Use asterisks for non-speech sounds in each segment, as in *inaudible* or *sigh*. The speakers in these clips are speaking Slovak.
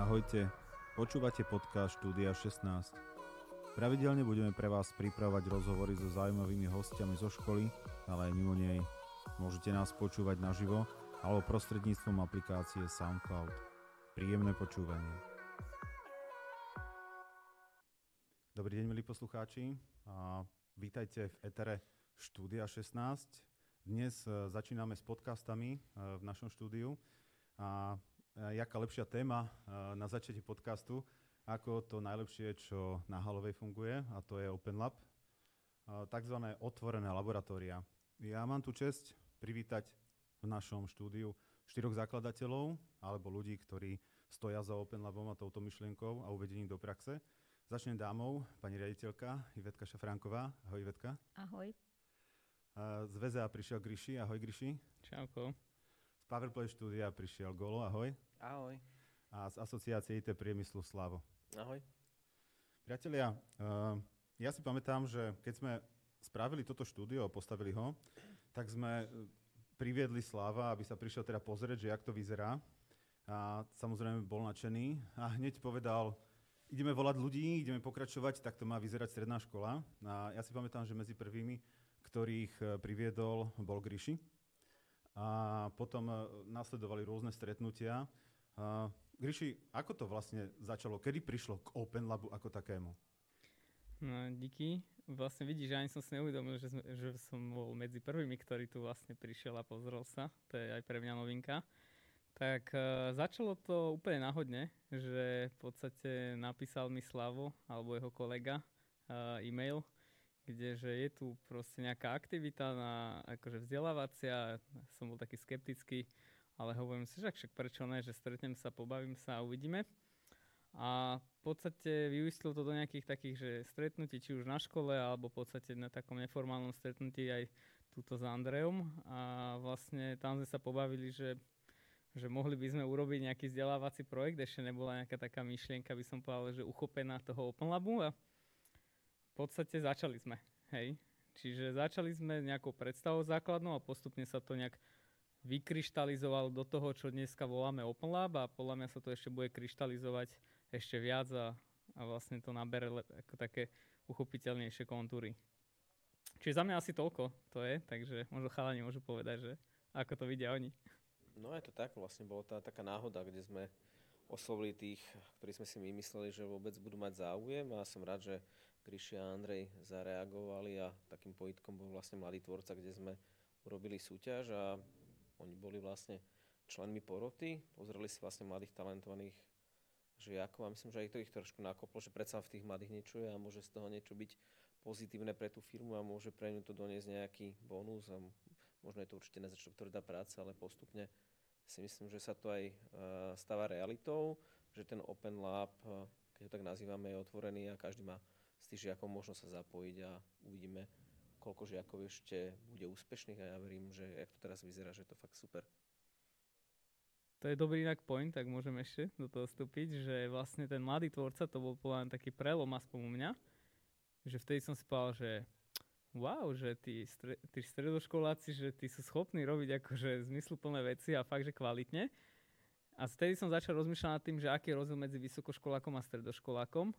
Ahojte, počúvate podcast Štúdia 16. Pravidelne budeme pre vás pripravovať rozhovory so zaujímavými hostiami zo školy, ale aj mimo nej. Môžete nás počúvať naživo alebo prostredníctvom aplikácie SoundCloud. Príjemné počúvanie. Dobrý deň, milí poslucháči. A vítajte v etere Štúdia 16. Dnes e, začíname s podcastami e, v našom štúdiu. A jaká lepšia téma e, na začiatí podcastu, ako to najlepšie, čo na Halovej funguje, a to je Open Lab, e, takzvané otvorené laboratória. Ja mám tu čest privítať v našom štúdiu štyroch zakladateľov alebo ľudí, ktorí stoja za Open Labom a touto myšlienkou a uvedením do praxe. Začnem dámou, pani riaditeľka Ivetka Šafránková. Ahoj Ivetka. Ahoj. Z VZA prišiel Gryši. Ahoj Gryši. Čauko. Powerplay štúdia prišiel Golo, ahoj. Ahoj. A z asociácie IT priemyslu Slavo. Ahoj. Priatelia, uh, ja si pamätám, že keď sme spravili toto štúdio postavili ho, tak sme eh, priviedli Slava, aby sa prišiel teda pozrieť, že jak to vyzerá. A samozrejme bol nadšený a hneď povedal, ideme volať ľudí, ideme pokračovať, tak to má vyzerať stredná škola. A ja si pamätám, že medzi prvými, ktorých eh, priviedol, bol Gryši a potom e, nasledovali rôzne stretnutia. A, Gryši, ako to vlastne začalo? Kedy prišlo k Open Labu ako takému? No, díky. Vlastne vidíš, že ani som si neuvedomil, že, sme, že som bol medzi prvými, ktorý tu vlastne prišiel a pozrel sa. To je aj pre mňa novinka. Tak uh, začalo to úplne náhodne, že v podstate napísal mi Slavo, alebo jeho kolega, uh, e-mail, kde že je tu proste nejaká aktivita na, akože vzdelávacia, som bol taký skeptický, ale hovorím si, že však prečo ne, že stretnem sa, pobavím sa a uvidíme. A v podstate vyústilo to do nejakých takých, že stretnutí, či už na škole, alebo v podstate na takom neformálnom stretnutí aj túto s Andreom. A vlastne tam sme sa pobavili, že, že mohli by sme urobiť nejaký vzdelávací projekt, ešte nebola nejaká taká myšlienka, by som povedal, že uchopená toho Open Labu. A podstate začali sme, hej. Čiže začali sme nejakou predstavou základnou a postupne sa to nejak vykryštalizovalo do toho, čo dneska voláme Open Lab a podľa mňa sa to ešte bude kryštalizovať ešte viac a, a vlastne to nabere ako také uchopiteľnejšie kontúry. Čiže za mňa asi toľko to je, takže možno chalani môžu povedať, že ako to vidia oni. No je to tak, vlastne bolo to taká náhoda, kde sme oslovili tých, ktorí sme si my mysleli, že vôbec budú mať záujem a som rád, že Gríši a Andrej zareagovali a takým pojitkom bol vlastne Mladý tvorca, kde sme urobili súťaž a oni boli vlastne členmi poroty, pozreli si vlastne mladých talentovaných žiakov a myslím, že aj to ich trošku nakoplo, že predsa v tých mladých niečo je a môže z toho niečo byť pozitívne pre tú firmu a môže pre ňu to doniesť nejaký bonus a možno je to určite nezačatok tvrdá práca, ale postupne si myslím, že sa to aj e, stáva realitou, že ten Open Lab, e, keď ho tak nazývame, je otvorený a každý má tých žiakov možno sa zapojiť a uvidíme, koľko žiakov ešte bude úspešných a ja verím, že jak to teraz vyzerá, že je to fakt super. To je dobrý inak point, tak môžem ešte do toho vstúpiť, že vlastne ten mladý tvorca, to bol povedaný taký prelom aspoň u mňa, že vtedy som si povedal, že wow, že tí, stre, tí stredoškoláci, že tí sú schopní robiť akože zmysluplné veci a fakt, že kvalitne. A vtedy som začal rozmýšľať nad tým, že aký je rozdiel medzi vysokoškolákom a stredoškolákom.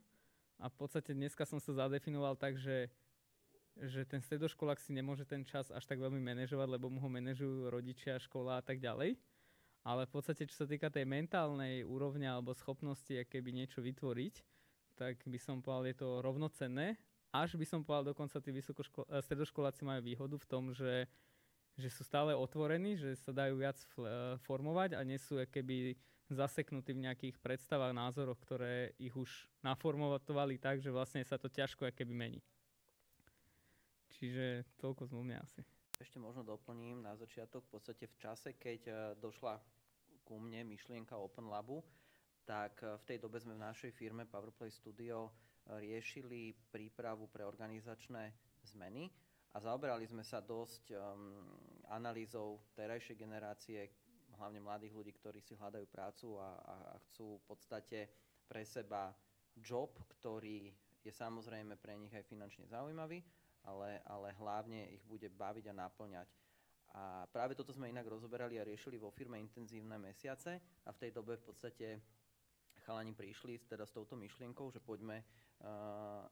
A v podstate dneska som sa zadefinoval tak, že, že ten stredoškolák si nemôže ten čas až tak veľmi manažovať, lebo mu ho manažujú rodičia, škola a tak ďalej. Ale v podstate, čo sa týka tej mentálnej úrovne alebo schopnosti, aké by niečo vytvoriť, tak by som povedal, je to rovnocenné až by som povedal, dokonca tí vysokoškol- eh, stredoškoláci majú výhodu v tom, že, že sú stále otvorení, že sa dajú viac eh, formovať a nie sú keby zaseknutí v nejakých predstavách, názoroch, ktoré ich už naformovali tak, že vlastne sa to ťažko keby mení. Čiže toľko z mňa asi. Ešte možno doplním na začiatok, v podstate v čase, keď eh, došla ku mne myšlienka Open Labu, tak v tej dobe sme v našej firme Powerplay Studio riešili prípravu pre organizačné zmeny a zaoberali sme sa dosť um, analýzou terajšej generácie, hlavne mladých ľudí, ktorí si hľadajú prácu a, a, a chcú v podstate pre seba job, ktorý je samozrejme pre nich aj finančne zaujímavý, ale, ale hlavne ich bude baviť a naplňať. A práve toto sme inak rozoberali a riešili vo firme intenzívne mesiace a v tej dobe v podstate chalani prišli teda s touto myšlienkou, že poďme uh,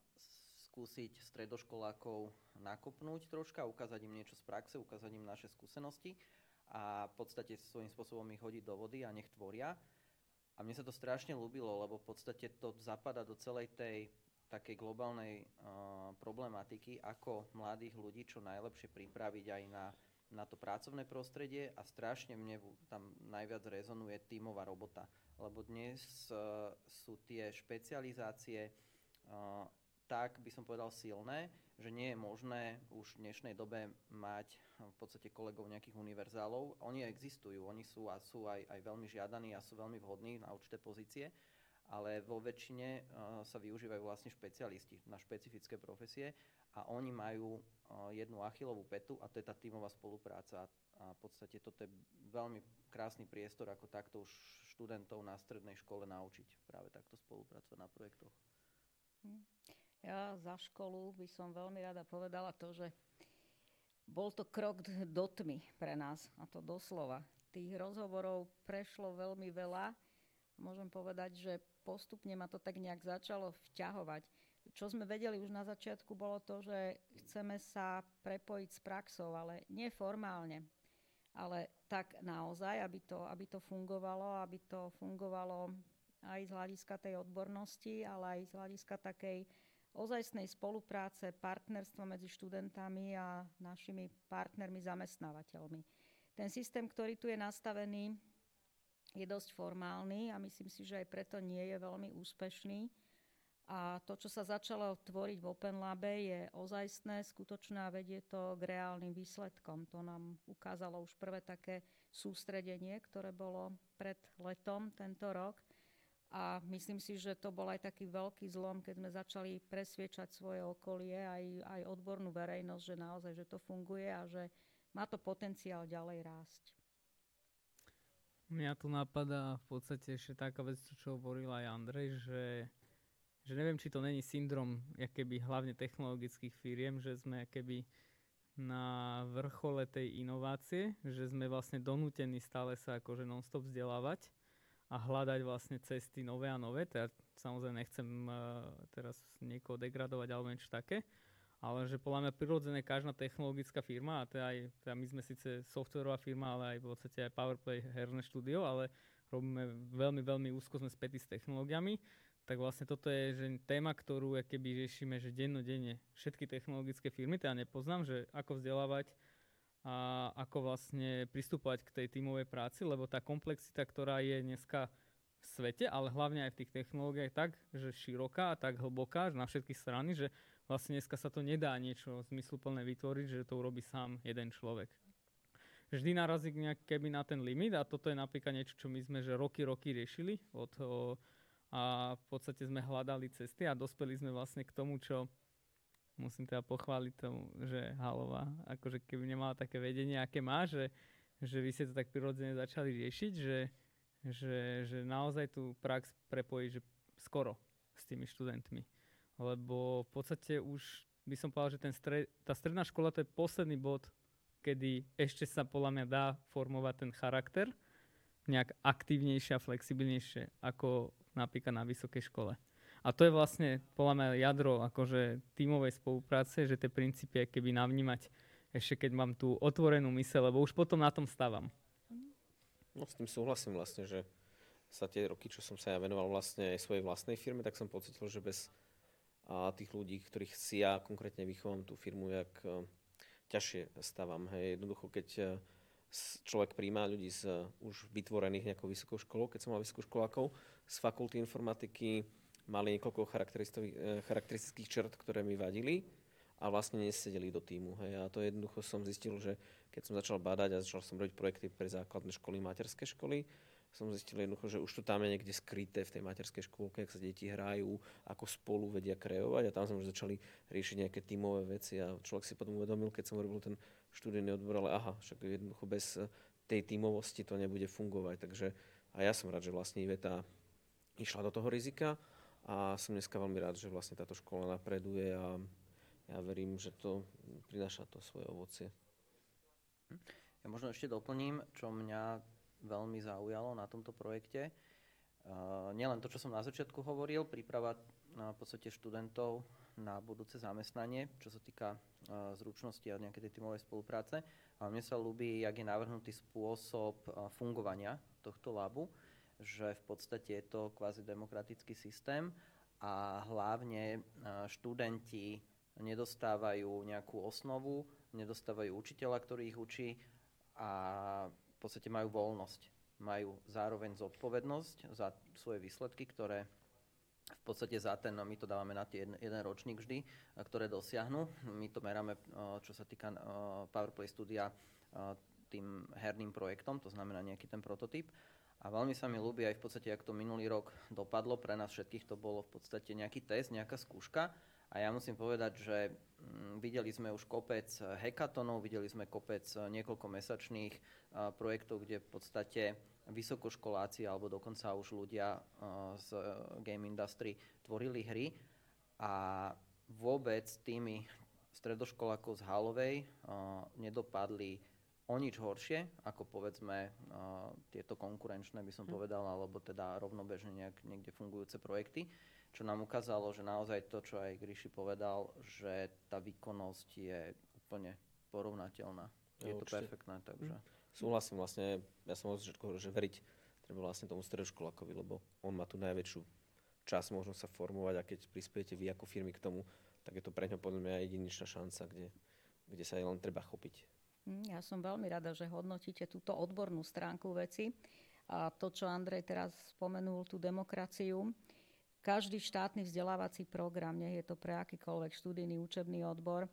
skúsiť stredoškolákov nakopnúť troška, ukázať im niečo z praxe, ukázať im naše skúsenosti a v podstate svojím spôsobom ich hodiť do vody a nech tvoria. A mne sa to strašne ľúbilo, lebo v podstate to zapada do celej tej takej globálnej uh, problematiky, ako mladých ľudí čo najlepšie pripraviť aj na, na to pracovné prostredie a strašne mne tam najviac rezonuje tímová robota. Lebo dnes uh, sú tie špecializácie uh, tak, by som povedal, silné, že nie je možné už v dnešnej dobe mať v podstate kolegov nejakých univerzálov. Oni existujú, oni sú a sú aj, aj veľmi žiadaní a sú veľmi vhodní na určité pozície, ale vo väčšine uh, sa využívajú vlastne špecialisti na špecifické profesie a oni majú uh, jednu achilovú petu a to je tá tímová spolupráca. A v podstate toto je veľmi krásny priestor, ako takto už študentov na strednej škole naučiť práve takto spolupracovať na projektoch. Hm. Ja za školu by som veľmi rada povedala to, že bol to krok do tmy pre nás, a to doslova. Tých rozhovorov prešlo veľmi veľa. Môžem povedať, že postupne ma to tak nejak začalo vťahovať. Čo sme vedeli už na začiatku, bolo to, že chceme sa prepojiť s praxou, ale neformálne, ale tak naozaj, aby to, aby to fungovalo, aby to fungovalo aj z hľadiska tej odbornosti, ale aj z hľadiska takej ozajstnej spolupráce, partnerstva medzi študentami a našimi partnermi, zamestnávateľmi. Ten systém, ktorý tu je nastavený, je dosť formálny a myslím si, že aj preto nie je veľmi úspešný. A to, čo sa začalo tvoriť v Open Labe, je ozajstné, skutočné a vedie to k reálnym výsledkom. To nám ukázalo už prvé také sústredenie, ktoré bolo pred letom tento rok. A myslím si, že to bol aj taký veľký zlom, keď sme začali presviečať svoje okolie, aj, aj odbornú verejnosť, že naozaj že to funguje a že má to potenciál ďalej rásť. Mňa tu napadá v podstate ešte taká vec, čo hovoril aj Andrej, že, že neviem, či to není syndrom keby hlavne technologických firiem, že sme keby na vrchole tej inovácie, že sme vlastne donútení stále sa akože non-stop vzdelávať a hľadať vlastne cesty nové a nové. Teda samozrejme nechcem uh, teraz niekoho degradovať alebo niečo také, ale že podľa mňa prirodzené každá technologická firma, a teda aj, teda my sme síce softwarová firma, ale aj v podstate aj Powerplay herné štúdio, ale robíme veľmi, veľmi úzko sme spätí s technológiami, tak vlastne toto je že téma, ktorú keby riešime, že dennodenne všetky technologické firmy, teda nepoznám, že ako vzdelávať a ako vlastne pristupovať k tej tímovej práci, lebo tá komplexita, ktorá je dneska v svete, ale hlavne aj v tých technológiách tak, že široká a tak hlboká na všetky strany, že vlastne dneska sa to nedá niečo zmysluplné vytvoriť, že to urobí sám jeden človek. Vždy narazí nejak keby na ten limit a toto je napríklad niečo, čo my sme že roky, roky riešili od, o, a v podstate sme hľadali cesty a dospeli sme vlastne k tomu, čo musím teda pochváliť tomu, že Halová, akože keby nemala také vedenie, aké má, že, že vy ste to tak prirodzene začali riešiť, že, že, že naozaj tú prax prepojí že skoro s tými študentmi. Lebo v podstate už by som povedal, že ten stred, tá stredná škola to je posledný bod, kedy ešte sa podľa mňa dá formovať ten charakter nejak aktívnejšie a flexibilnejšie ako napríklad na vysokej škole. A to je vlastne podľa mňa jadro akože tímovej spolupráce, že tie princípy keby navnímať ešte keď mám tú otvorenú mysel, lebo už potom na tom stávam. No s tým súhlasím vlastne, že sa tie roky, čo som sa ja venoval vlastne aj svojej vlastnej firme, tak som pocitil, že bez a, tých ľudí, ktorých si ja konkrétne vychovám tú firmu, jak a, ťažšie stávam. Hej. Jednoducho, keď a, človek príjma ľudí z už vytvorených nejakou vysokou školou, keď som mal vysokoškolákov, z fakulty informatiky, mali niekoľko eh, charakteristických črt, ktoré mi vadili a vlastne nesedeli do týmu. Hej. A to jednoducho som zistil, že keď som začal badať a začal som robiť projekty pre základné školy, materské školy, som zistil jednoducho, že už to tam je niekde skryté v tej materskej škôlke, ak sa deti hrajú, ako spolu vedia kreovať a tam sme už začali riešiť nejaké tímové veci a človek si potom uvedomil, keď som robil ten študijný odbor, ale aha, však jednoducho bez tej tímovosti to nebude fungovať. Takže a ja som rád, že vlastne Iveta išla do toho rizika a som dneska veľmi rád, že vlastne táto škola napreduje a ja verím, že to prináša to svoje ovocie. Ja možno ešte doplním, čo mňa veľmi zaujalo na tomto projekte, nielen to, čo som na začiatku hovoril, príprava v podstate študentov na budúce zamestnanie, čo sa týka zručnosti a nejakej tej tímovej spolupráce. A mne sa ľúbi, jak je navrhnutý spôsob fungovania tohto labu, že v podstate je to kvázi demokratický systém a hlavne študenti nedostávajú nejakú osnovu, nedostávajú učiteľa, ktorý ich učí a v podstate majú voľnosť majú zároveň zodpovednosť za svoje výsledky, ktoré v podstate za ten, no my to dávame na jeden, jeden ročník vždy, ktoré dosiahnu. My to meráme, čo sa týka PowerPlay studia, tým herným projektom, to znamená nejaký ten prototyp. A veľmi sa mi ľúbi aj v podstate, ak to minulý rok dopadlo, pre nás všetkých to bolo v podstate nejaký test, nejaká skúška. A ja musím povedať, že mm, videli sme už kopec hackathonov, videli sme kopec niekoľkomesačných projektov, kde v podstate vysokoškoláci alebo dokonca už ľudia z game industry tvorili hry a vôbec tými stredoškolákov z Halovej nedopadli o nič horšie, ako povedzme tieto konkurenčné, by som hm. povedal, alebo teda rovnobežne nejak, niekde fungujúce projekty čo nám ukázalo, že naozaj to, čo aj Gríši povedal, že tá výkonnosť je úplne porovnateľná. Je to perfektné, takže... Mm. Súhlasím vlastne, ja som od začiatku hovoril, že veriť treba vlastne tomu stredoškolákovi, lebo on má tu najväčšiu čas možno sa formovať a keď prispiete vy ako firmy k tomu, tak je to pre ňa podľa mňa jedinečná šanca, kde, kde sa len treba chopiť. Mm, ja som veľmi rada, že hodnotíte túto odbornú stránku veci. A to, čo Andrej teraz spomenul, tú demokraciu, každý štátny vzdelávací program, nech je to pre akýkoľvek študijný učebný odbor,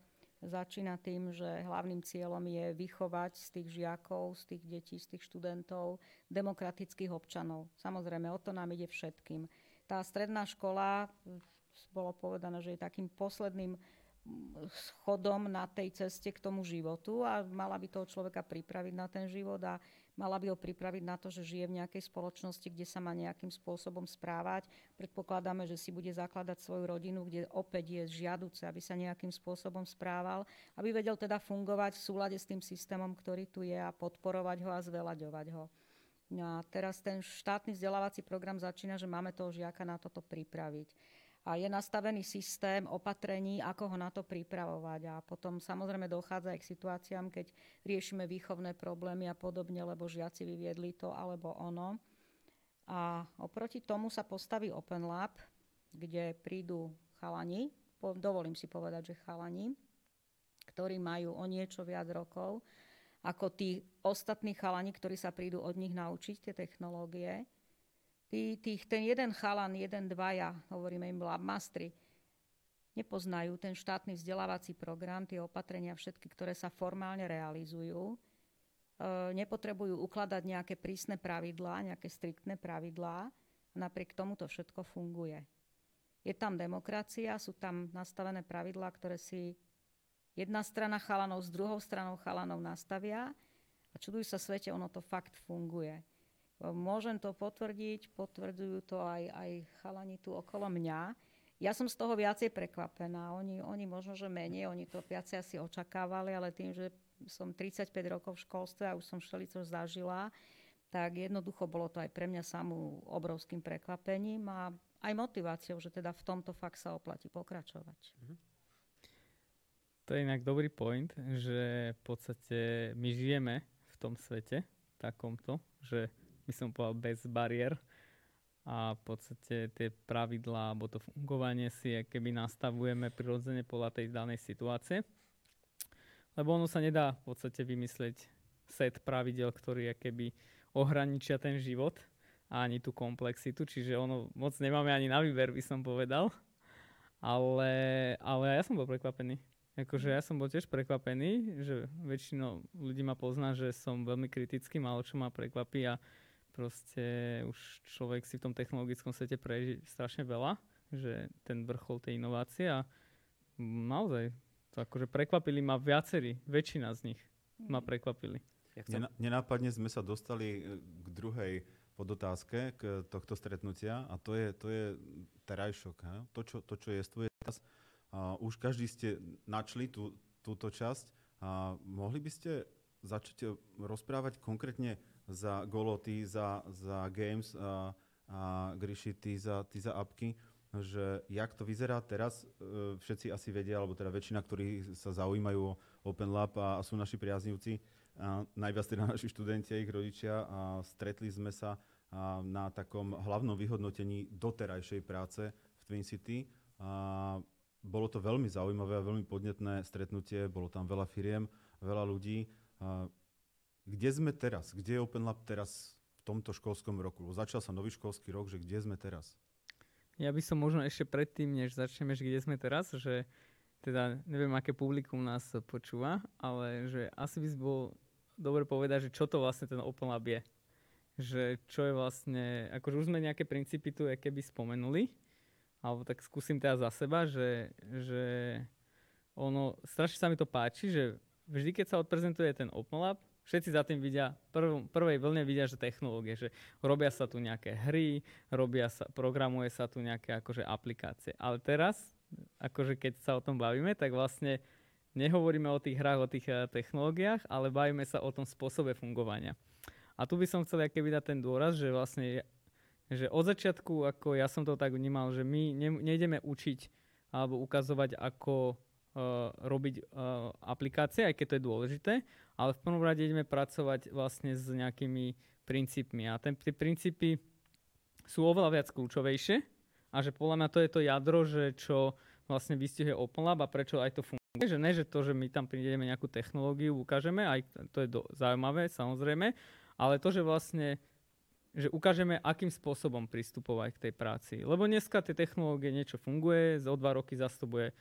začína tým, že hlavným cieľom je vychovať z tých žiakov, z tých detí, z tých študentov demokratických občanov. Samozrejme, o to nám ide všetkým. Tá stredná škola, bolo povedané, že je takým posledným schodom na tej ceste k tomu životu a mala by toho človeka pripraviť na ten život a mala by ho pripraviť na to, že žije v nejakej spoločnosti, kde sa má nejakým spôsobom správať. Predpokladáme, že si bude zakladať svoju rodinu, kde opäť je žiaduce, aby sa nejakým spôsobom správal, aby vedel teda fungovať v súlade s tým systémom, ktorý tu je a podporovať ho a zveľaďovať ho. No a teraz ten štátny vzdelávací program začína, že máme toho žiaka na toto pripraviť a je nastavený systém opatrení, ako ho na to pripravovať. A potom samozrejme dochádza aj k situáciám, keď riešime výchovné problémy a podobne, lebo žiaci vyviedli to alebo ono. A oproti tomu sa postaví Open Lab, kde prídu chalani, dovolím si povedať, že chalani, ktorí majú o niečo viac rokov ako tí ostatní chalani, ktorí sa prídu od nich naučiť tie technológie Tí, tých, ten jeden chalan, jeden, dvaja, hovoríme im labmastri, nepoznajú ten štátny vzdelávací program, tie opatrenia všetky, ktoré sa formálne realizujú. E, nepotrebujú ukladať nejaké prísne pravidlá, nejaké striktné pravidlá. Napriek tomu to všetko funguje. Je tam demokracia, sú tam nastavené pravidlá, ktoré si jedna strana chalanov s druhou stranou chalanov nastavia a čudujú sa svete, ono to fakt funguje. Môžem to potvrdiť, potvrdzujú to aj, aj chalani tu okolo mňa. Ja som z toho viacej prekvapená. Oni, oni možno, že menej, oni to viacej asi očakávali, ale tým, že som 35 rokov v školstve a už som všelico zažila, tak jednoducho bolo to aj pre mňa samú obrovským prekvapením a aj motiváciou, že teda v tomto fakt sa oplatí pokračovať. Mhm. To je inak dobrý point, že v podstate my žijeme v tom svete takomto, že by som povedal, bez bariér a v podstate tie pravidlá alebo to fungovanie si keby nastavujeme prirodzene podľa tej danej situácie. Lebo ono sa nedá v podstate vymyslieť set pravidel, ktorý keby ohraničia ten život a ani tú komplexitu, čiže ono moc nemáme ani na výber, by som povedal. Ale, ale ja som bol prekvapený. Akože ja som bol tiež prekvapený, že väčšinou ľudí ma pozná, že som veľmi kritický, málo čo ma prekvapí a proste už človek si v tom technologickom svete preží strašne veľa, že ten vrchol tej inovácie a naozaj to akože prekvapili ma viacerí, väčšina z nich ma mhm. prekvapili. Ja chcem... Nenápadne sme sa dostali e, k druhej podotázke k tohto stretnutia a to je, to je terajšok. He? To, čo, to, čo je teraz. A už každý ste načli tú, túto časť. A mohli by ste začať rozprávať konkrétne za Goloty, za, za Games, a a Gryši, ty za, ty za apky, že jak to vyzerá teraz, e, všetci asi vedia, alebo teda väčšina, ktorí sa zaujímajú o Open Lab a, a sú naši priaznivci, a najviac teda *laughs* naši študenti a ich rodičia a stretli sme sa a, na takom hlavnom vyhodnotení doterajšej práce v Twin City. A, bolo to veľmi zaujímavé a veľmi podnetné stretnutie, bolo tam veľa firiem, veľa ľudí. A, kde sme teraz? Kde je Open Lab teraz tomto školskom roku? Začal sa nový školský rok, že kde sme teraz? Ja by som možno ešte predtým, než začneme, že kde sme teraz, že teda neviem, aké publikum nás počúva, ale že asi by bol dobre povedať, že čo to vlastne ten Open Lab je. Že čo je vlastne, akože už sme nejaké princípy tu keby spomenuli, alebo tak skúsim teda za seba, že, že ono, strašne sa mi to páči, že vždy, keď sa odprezentuje ten Open Lab, všetci za tým vidia, prv, prvej vlne vidia, že technológie, že robia sa tu nejaké hry, robia sa, programuje sa tu nejaké akože aplikácie. Ale teraz, akože keď sa o tom bavíme, tak vlastne nehovoríme o tých hrách, o tých uh, technológiách, ale bavíme sa o tom spôsobe fungovania. A tu by som chcel aké vydať ten dôraz, že vlastne že od začiatku, ako ja som to tak vnímal, že my ne, nejdeme učiť alebo ukazovať, ako uh, robiť uh, aplikácie, aj keď to je dôležité, ale v prvom rade ideme pracovať vlastne s nejakými princípmi. A ten, tie princípy sú oveľa viac kľúčovejšie a že podľa mňa to je to jadro, že čo vlastne vystihuje OpenLab a prečo aj to funguje. Že ne, že to, že my tam prídeme nejakú technológiu, ukážeme, aj to je do, zaujímavé samozrejme, ale to, že vlastne že ukážeme, akým spôsobom pristupovať k tej práci. Lebo dneska tie technológie niečo funguje, o dva roky zase to bude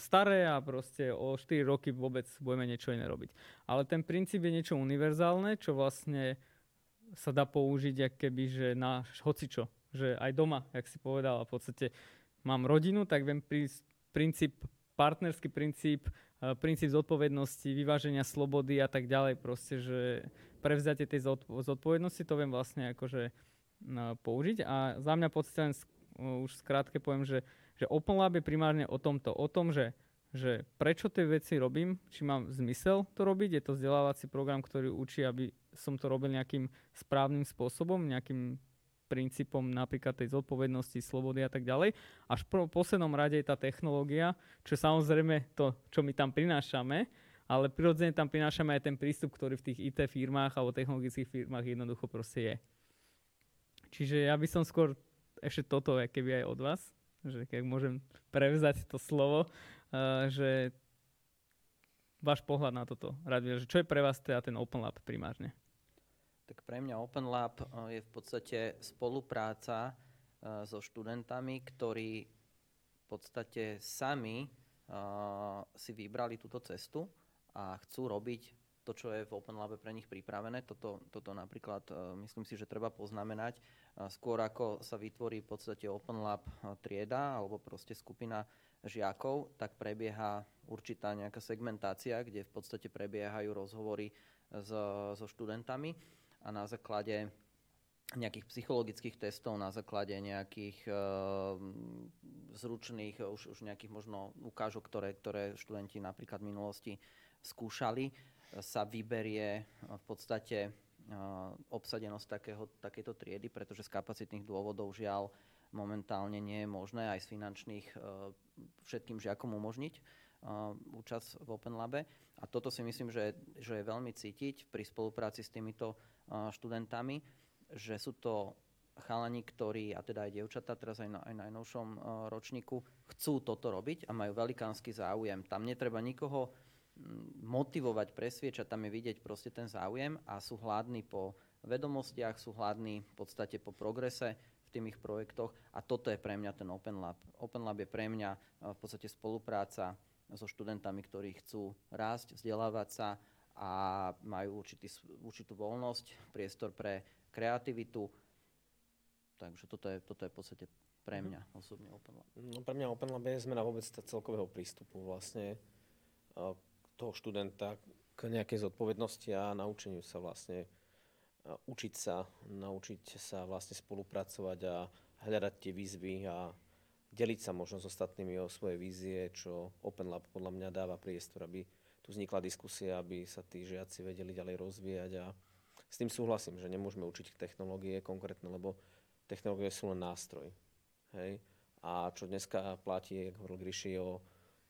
staré a proste o 4 roky vôbec budeme niečo iné robiť. Ale ten princíp je niečo univerzálne, čo vlastne sa dá použiť, ak keby, že na hocičo. Že aj doma, jak si povedal, v podstate mám rodinu, tak viem prísť princíp, partnerský princíp, eh, princíp zodpovednosti, vyváženia slobody a tak ďalej. Proste, že prevzatie tej zodpovednosti, to viem vlastne akože eh, použiť. A za mňa podstate už skrátke poviem, že že Open Lab je primárne o tomto, o tom, že, že prečo tie veci robím, či mám zmysel to robiť, je to vzdelávací program, ktorý učí, aby som to robil nejakým správnym spôsobom, nejakým princípom napríklad tej zodpovednosti, slobody a tak ďalej. Až v poslednom rade je tá technológia, čo samozrejme to, čo my tam prinášame, ale prirodzene tam prinášame aj ten prístup, ktorý v tých IT firmách alebo technologických firmách jednoducho proste je. Čiže ja by som skôr ešte toto, keby aj od vás, že keď môžem prevzať to slovo, uh, že váš pohľad na toto, Radvil, že čo je pre vás teda ten Open Lab primárne? Tak pre mňa Open Lab je v podstate spolupráca uh, so študentami, ktorí v podstate sami si vybrali túto cestu a chcú robiť to, čo je v Open Labe pre nich pripravené. Toto, toto napríklad myslím si, že treba poznamenať skôr ako sa vytvorí v podstate Open Lab trieda alebo proste skupina žiakov, tak prebieha určitá nejaká segmentácia, kde v podstate prebiehajú rozhovory so, so študentami a na základe nejakých psychologických testov, na základe nejakých e, zručných, už, už nejakých možno ukážok, ktoré, ktoré študenti napríklad v minulosti skúšali, sa vyberie v podstate obsadenosť takého, takéto triedy, pretože z kapacitných dôvodov žiaľ momentálne nie je možné aj z finančných e, všetkým žiakom umožniť účasť v Open Labe. A toto si myslím, že, že je veľmi cítiť pri spolupráci s týmito študentami, že sú to chalani, ktorí, a teda aj dievčatá, teraz aj na aj najnovšom ročníku, chcú toto robiť a majú velikánsky záujem. Tam netreba nikoho motivovať, presviečať, tam je vidieť proste ten záujem a sú hladní po vedomostiach, sú hladní v podstate po progrese v tých ich projektoch a toto je pre mňa ten Open Lab. Open Lab je pre mňa v podstate spolupráca so študentami, ktorí chcú rásť, vzdelávať sa a majú určitý, určitú voľnosť, priestor pre kreativitu. Takže toto je, toto je v podstate pre mňa mm-hmm. osobne Open Lab. No, pre mňa Open Lab je zmena vôbec celkového prístupu. Vlastne toho študenta k nejakej zodpovednosti a naučeniu sa vlastne učiť sa, naučiť sa vlastne spolupracovať a hľadať tie výzvy a deliť sa možno s ostatnými o svoje vízie, čo Open Lab podľa mňa dáva priestor, aby tu vznikla diskusia, aby sa tí žiaci vedeli ďalej rozvíjať a s tým súhlasím, že nemôžeme učiť technológie konkrétne, lebo technológie sú len nástroj. Hej? A čo dneska platí, ako hovoril Gryši, o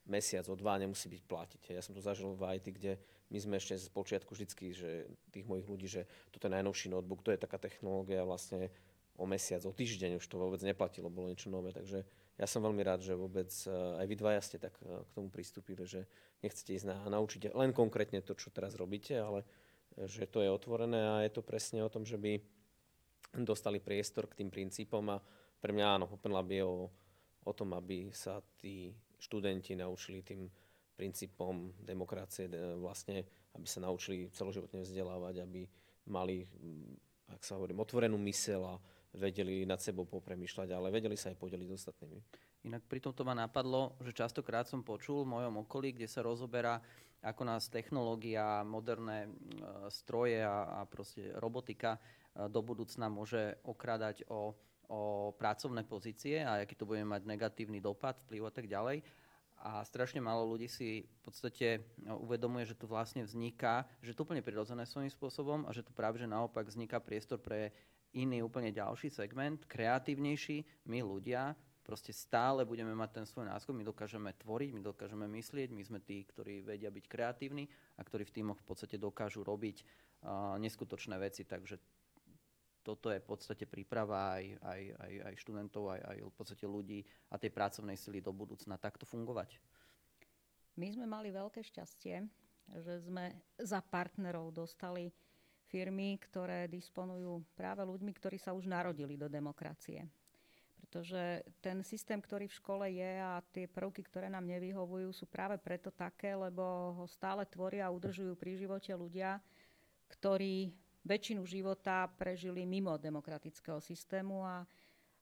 mesiac, o dva nemusí byť platiť. Ja som to zažil v IT, kde my sme ešte z počiatku vždycky, že tých mojich ľudí, že toto je najnovší notebook, to je taká technológia vlastne o mesiac, o týždeň už to vôbec neplatilo, bolo niečo nové. Takže ja som veľmi rád, že vôbec eh, aj vy dvaja ste tak eh, k tomu pristúpili, že nechcete ísť na, naučiť len konkrétne to, čo teraz robíte, ale eh, že to je otvorené a je to presne o tom, že by dostali priestor k tým princípom a pre mňa áno, Open Lab je o, o tom, aby sa tí študenti naučili tým princípom demokracie, vlastne, aby sa naučili celoživotne vzdelávať, aby mali, mm, ak sa hovorím, otvorenú mysel a vedeli nad sebou popremýšľať, ale vedeli sa aj podeliť s ostatnými. Inak pri tomto ma napadlo, že častokrát som počul v mojom okolí, kde sa rozoberá, ako nás technológia, moderné stroje a, a proste robotika do budúcna môže okradať o, o pracovné pozície a aký to bude mať negatívny dopad, vplyv a tak ďalej. A strašne málo ľudí si v podstate uvedomuje, že tu vlastne vzniká, že to úplne prirodzené svojím spôsobom a že tu práve že naopak vzniká priestor pre iný úplne ďalší segment, kreatívnejší, my ľudia proste stále budeme mať ten svoj náskok, my dokážeme tvoriť, my dokážeme myslieť, my sme tí, ktorí vedia byť kreatívni a ktorí v týmoch v podstate dokážu robiť uh, neskutočné veci, takže toto je v podstate príprava aj, aj, aj, aj študentov, aj, aj v podstate ľudí a tej pracovnej sily do budúcna takto fungovať. My sme mali veľké šťastie, že sme za partnerov dostali firmy, ktoré disponujú práve ľuďmi, ktorí sa už narodili do demokracie. Pretože ten systém, ktorý v škole je a tie prvky, ktoré nám nevyhovujú, sú práve preto také, lebo ho stále tvoria a udržujú pri živote ľudia, ktorí väčšinu života prežili mimo demokratického systému a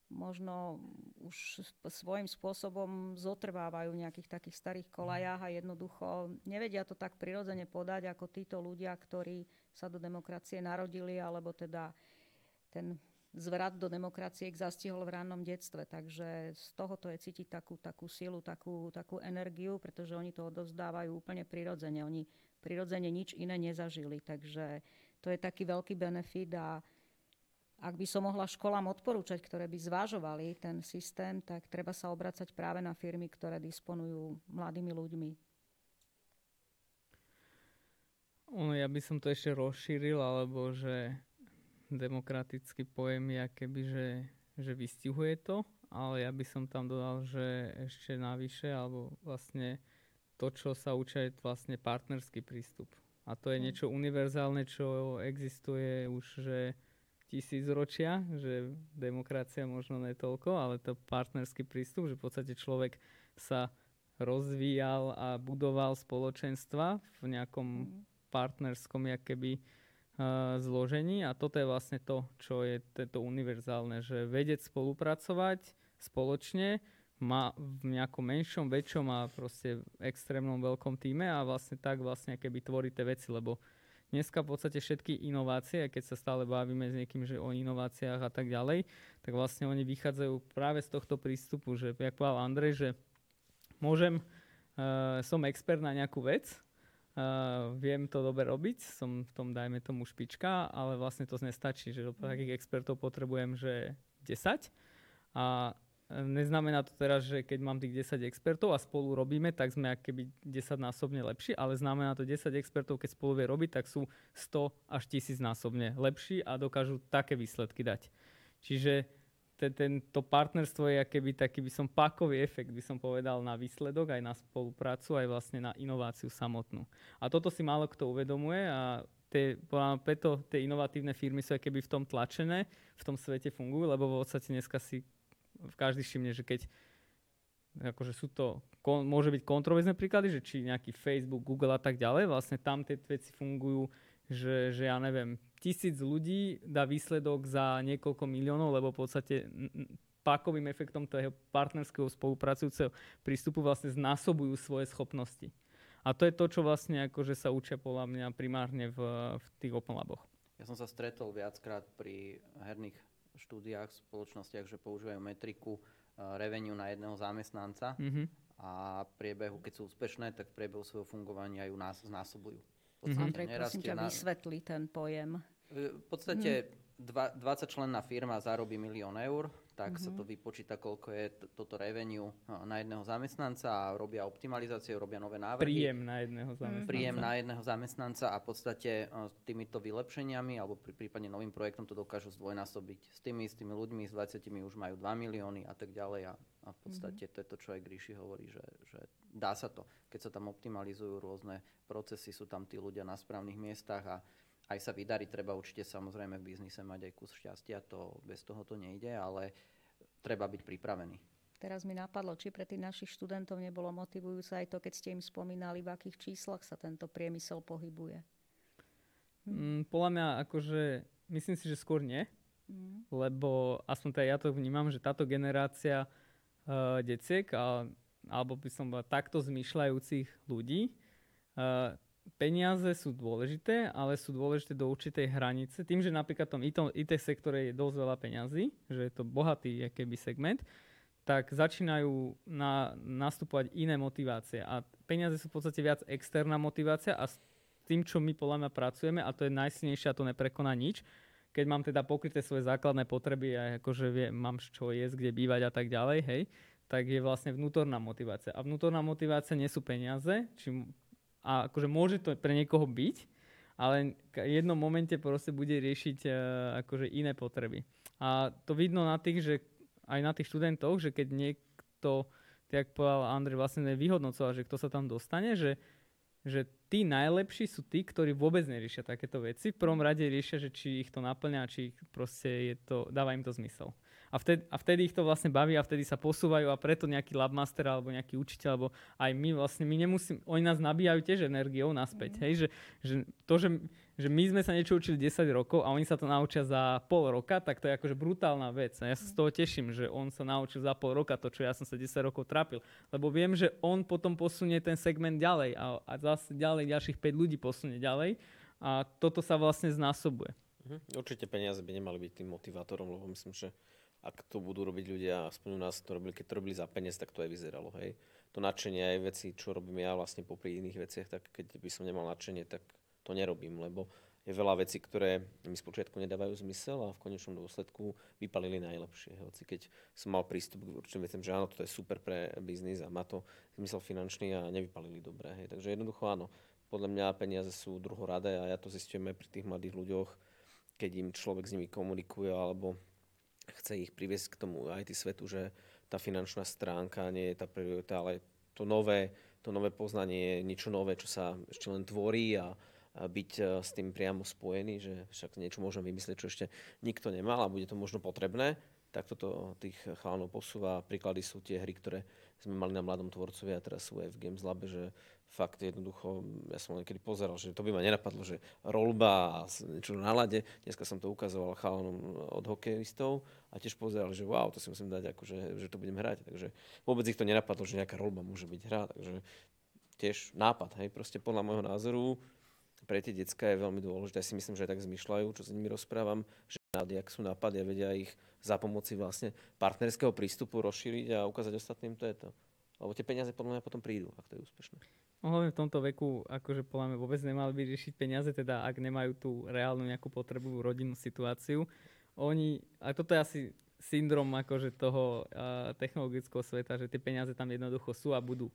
možno už svojím spôsobom zotrvávajú v nejakých takých starých kolajách a jednoducho nevedia to tak prirodzene podať ako títo ľudia, ktorí sa do demokracie narodili, alebo teda ten zvrat do demokracie ich zastihol v rannom detstve. Takže z tohoto je cítiť takú, takú silu, takú, takú energiu, pretože oni to odovzdávajú úplne prirodzene. Oni prirodzene nič iné nezažili. Takže to je taký veľký benefit a ak by som mohla školám odporúčať, ktoré by zvážovali ten systém, tak treba sa obracať práve na firmy, ktoré disponujú mladými ľuďmi. Ono, ja by som to ešte rozšíril, alebo že demokratický pojem je keby, že, že vystihuje to, ale ja by som tam dodal, že ešte navyše, alebo vlastne to, čo sa učia, je vlastne partnerský prístup. A to je niečo univerzálne, čo existuje už že tisíc ročia, že demokracia možno netoľko, ale to partnerský prístup, že v podstate človek sa rozvíjal a budoval spoločenstva v nejakom mm partnerskom keby, uh, zložení. A toto je vlastne to, čo je tento univerzálne, že vedieť spolupracovať spoločne má v nejakom menšom, väčšom a proste extrémnom veľkom týme a vlastne tak vlastne keby tvorí tie veci, lebo dneska v podstate všetky inovácie, keď sa stále bavíme s niekým že o inováciách a tak ďalej, tak vlastne oni vychádzajú práve z tohto prístupu, že jak povedal Andrej, že môžem, uh, som expert na nejakú vec, Uh, viem to dobre robiť, som v tom, dajme tomu, špička, ale vlastne to nestačí, že do takých expertov potrebujem, že 10 a neznamená to teraz, že keď mám tých 10 expertov a spolu robíme, tak sme keby 10 násobne lepší, ale znamená to 10 expertov, keď spolu vie robiť, tak sú 100 až 1000 násobne lepší a dokážu také výsledky dať. Čiže tento partnerstvo je keby taký, by som pákový efekt, by som povedal, na výsledok, aj na spoluprácu, aj vlastne na inováciu samotnú. A toto si málo kto uvedomuje a tie, preto tie inovatívne firmy sú keby v tom tlačené, v tom svete fungujú, lebo v podstate dneska si každý všimne, že keď akože sú to, kon, môže byť kontroverzné príklady, že či nejaký Facebook, Google a tak ďalej, vlastne tam tie veci fungujú že, že ja neviem, tisíc ľudí dá výsledok za niekoľko miliónov, lebo v podstate pákovým efektom toho partnerského spolupracujúceho prístupu vlastne znásobujú svoje schopnosti. A to je to, čo vlastne akože sa učia podľa mňa primárne v, v tých Open Laboch. Ja som sa stretol viackrát pri herných štúdiách v spoločnostiach, že používajú metriku uh, revenue na jedného zamestnanca mm-hmm. a v priebehu, keď sú úspešné, tak v priebehu svojho fungovania ju nás znásobujú mm-hmm. Andrej, prosím ťa, na... vysvetli ten pojem. V podstate mm. dva, 20 členná firma zarobí milión eur, tak mm-hmm. sa to vypočíta, koľko je t- toto revenue na jedného zamestnanca a robia optimalizáciu, robia nové návrhy. Príjem na jedného zamestnanca. Príjem na jedného zamestnanca a v podstate týmito vylepšeniami alebo pri, prípadne novým projektom to dokážu zdvojnásobiť. S tými istými ľuďmi, s 20 už majú 2 milióny a tak ďalej a, a v podstate mm-hmm. to je to, čo aj Gríši hovorí, že, že dá sa to. Keď sa tam optimalizujú rôzne procesy, sú tam tí ľudia na správnych miestach a aj sa vydarí, treba určite samozrejme v biznise mať aj kus šťastia, to bez toho to nejde, ale treba byť pripravený. Teraz mi napadlo, či pre tých našich študentov nebolo motivujúce aj to, keď ste im spomínali, v akých číslach sa tento priemysel pohybuje. Hm. Mm, podľa mňa akože, myslím si, že skôr nie, mm. lebo aspoň teda ja to vnímam, že táto generácia uh, deciek, a, alebo by som bola takto zmýšľajúcich ľudí, uh, peniaze sú dôležité, ale sú dôležité do určitej hranice. Tým, že napríklad v tom IT sektore je dosť veľa peňazí, že je to bohatý keby segment, tak začínajú na, nastupovať iné motivácie. A peniaze sú v podstate viac externá motivácia a s tým, čo my podľa mňa pracujeme, a to je najsilnejšie a to neprekoná nič, keď mám teda pokryté svoje základné potreby a akože vie, mám čo jesť, kde bývať a tak ďalej, hej, tak je vlastne vnútorná motivácia. A vnútorná motivácia nie sú peniaze, či a akože môže to pre niekoho byť, ale v jednom momente proste bude riešiť uh, akože iné potreby. A to vidno na tých, že aj na tých študentoch, že keď niekto, tak povedal Andrej, vlastne nevyhodnocoval, že kto sa tam dostane, že, že tí najlepší sú tí, ktorí vôbec neriešia takéto veci. V prvom rade riešia, že či ich to naplňa, či proste je to, dáva im to zmysel a vtedy, a vtedy ich to vlastne baví a vtedy sa posúvajú a preto nejaký labmaster alebo nejaký učiteľ, alebo aj my vlastne, my nemusíme, oni nás nabíjajú tiež energiou naspäť, mm. hej, že, že to, že, že my sme sa niečo učili 10 rokov a oni sa to naučia za pol roka, tak to je akože brutálna vec. A ja sa z toho teším, že on sa naučil za pol roka to, čo ja som sa 10 rokov trápil. Lebo viem, že on potom posunie ten segment ďalej a, a zase ďalej ďalších 5 ľudí posunie ďalej a toto sa vlastne znásobuje. Mhm. Určite peniaze by nemali byť tým motivátorom, lebo myslím, že ak to budú robiť ľudia, aspoň u nás to robili, keď to robili za peniaz, tak to aj vyzeralo, hej. To nadšenie aj veci, čo robím ja vlastne popri iných veciach, tak keď by som nemal nadšenie, tak to nerobím, lebo je veľa vecí, ktoré mi spočiatku nedávajú zmysel a v konečnom dôsledku vypalili najlepšie. Hoci keď som mal prístup k určitým veciam, že áno, to je super pre biznis a má to zmysel finančný a nevypalili dobre. Hej. Takže jednoducho áno, podľa mňa peniaze sú druhoradé a ja to zistujem aj pri tých mladých ľuďoch, keď im človek s nimi komunikuje alebo chce ich priviesť k tomu IT svetu, že tá finančná stránka nie je tá priorita, ale to nové, to nové poznanie je niečo nové, čo sa ešte len tvorí a, a byť e, s tým priamo spojený, že však niečo môžem vymyslieť, čo ešte nikto nemal a bude to možno potrebné, tak toto tých chalanov posúva. Príklady sú tie hry, ktoré sme mali na Mladom tvorcovi a teraz sú aj v Games Labe, že fakt jednoducho, ja som len kedy pozeral, že to by ma nenapadlo, že rolba a niečo na lade. Dneska som to ukazoval chalanom od hokejistov a tiež pozeral, že wow, to si musím dať, akože, že to budem hrať. Takže vôbec ich to nenapadlo, že nejaká rolba môže byť hra. Takže tiež nápad, hej, proste podľa môjho názoru pre tie decka je veľmi dôležité. Ja si myslím, že aj tak zmyšľajú, čo s nimi rozprávam, že nády, ak sú nápady a vedia ich za pomoci vlastne partnerského prístupu rozšíriť a ukázať ostatným, to je to. Lebo tie peniaze podľa mňa potom prídu, ak to je úspešné. No, hlavne v tomto veku, akože podľa mňa vôbec nemali by riešiť peniaze, teda ak nemajú tú reálnu nejakú potrebu, rodinnú situáciu. Oni, a toto je asi syndrom akože toho uh, technologického sveta, že tie peniaze tam jednoducho sú a budú.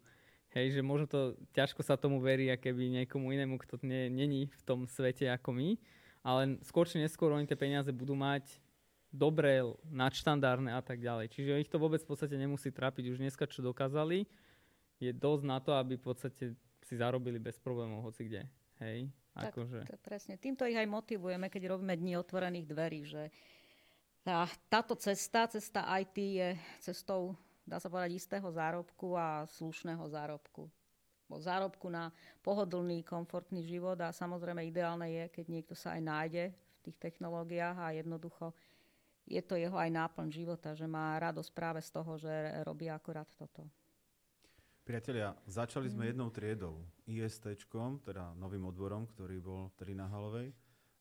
Hej, že možno to ťažko sa tomu verí, keby niekomu inému, kto nie, není v tom svete ako my, ale skôr či neskôr oni tie peniaze budú mať dobré, nadštandardné a tak ďalej. Čiže ich to vôbec v podstate nemusí trápiť. Už dneska, čo dokázali, je dosť na to, aby v podstate si zarobili bez problémov hoci kde. Hej? Tak, akože. to presne. Týmto ich aj motivujeme, keď robíme dni otvorených dverí, že tá, táto cesta, cesta IT je cestou, dá sa povedať, istého zárobku a slušného zárobku. Zárobku na pohodlný, komfortný život a samozrejme ideálne je, keď niekto sa aj nájde v tých technológiách a jednoducho je to jeho aj náplň života, že má radosť práve z toho, že robí akurát toto. Priatelia, začali sme mm. jednou triedou, IST, teda novým odborom, ktorý bol tedy na Halovej,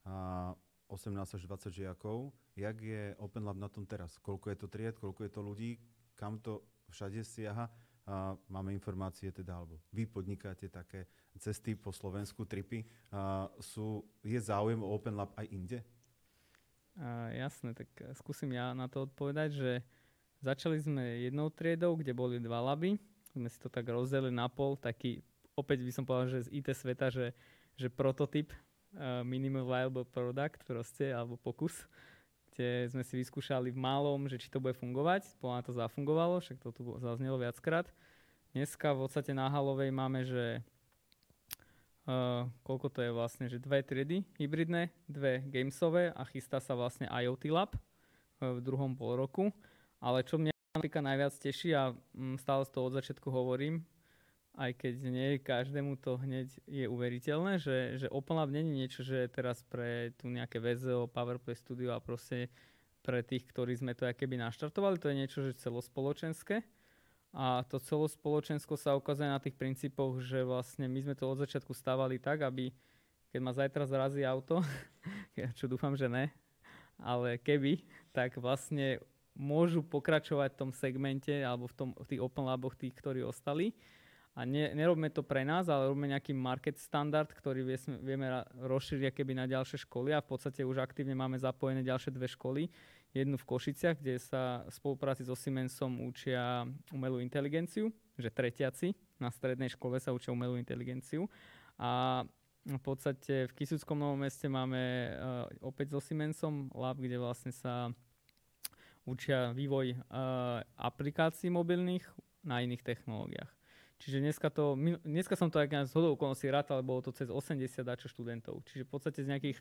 a 18 až 20 žiakov. Jak je Open Lab na tom teraz? Koľko je to tried, koľko je to ľudí, kam to všade siaha? A máme informácie teda, alebo vy podnikáte také cesty po Slovensku, tripy. A sú, je záujem o Open Lab aj inde? A jasné, tak skúsim ja na to odpovedať, že začali sme jednou triedou, kde boli dva laby. Sme si to tak rozdelili na pol, taký, opäť by som povedal, že z IT sveta, že, že prototyp, uh, minimal viable product proste, alebo pokus, kde sme si vyskúšali v malom, že či to bude fungovať. Podľa to zafungovalo, však to tu zaznelo viackrát. Dneska v podstate na Halovej máme, že uh, koľko to je vlastne, že dve triedy hybridné, dve gamesové a chystá sa vlastne IoT Lab uh, v druhom pol roku. Ale čo mňa napríklad najviac teší a um, stále z toho od začiatku hovorím, aj keď nie každému to hneď je uveriteľné, že, že Open Lab není niečo, že teraz pre tu nejaké VZO, PowerPlay Studio a proste pre tých, ktorí sme to keby naštartovali, to je niečo, že celospoločenské a to celospoločensko sa ukazuje na tých princípoch, že vlastne my sme to od začiatku stávali tak, aby keď ma zajtra zrazí auto, *laughs* čo dúfam, že ne, ale keby, tak vlastne môžu pokračovať v tom segmente alebo v, tom, v tých Open Laboch tých, ktorí ostali. A ne, nerobíme to pre nás, ale robíme nejaký market standard, ktorý vieme rozšíriť keby na ďalšie školy a v podstate už aktívne máme zapojené ďalšie dve školy jednu v Košiciach, kde sa v spolupráci so Siemensom učia umelú inteligenciu, že tretiaci na strednej škole sa učia umelú inteligenciu. A v podstate v Kisuckom Novom meste máme uh, opäť so Siemensom lab, kde vlastne sa učia vývoj uh, aplikácií mobilných na iných technológiách. Čiže dneska, to, dneska som to aj z hodou okolností rátal, bolo to cez 80 dačo študentov. Čiže v podstate z nejakých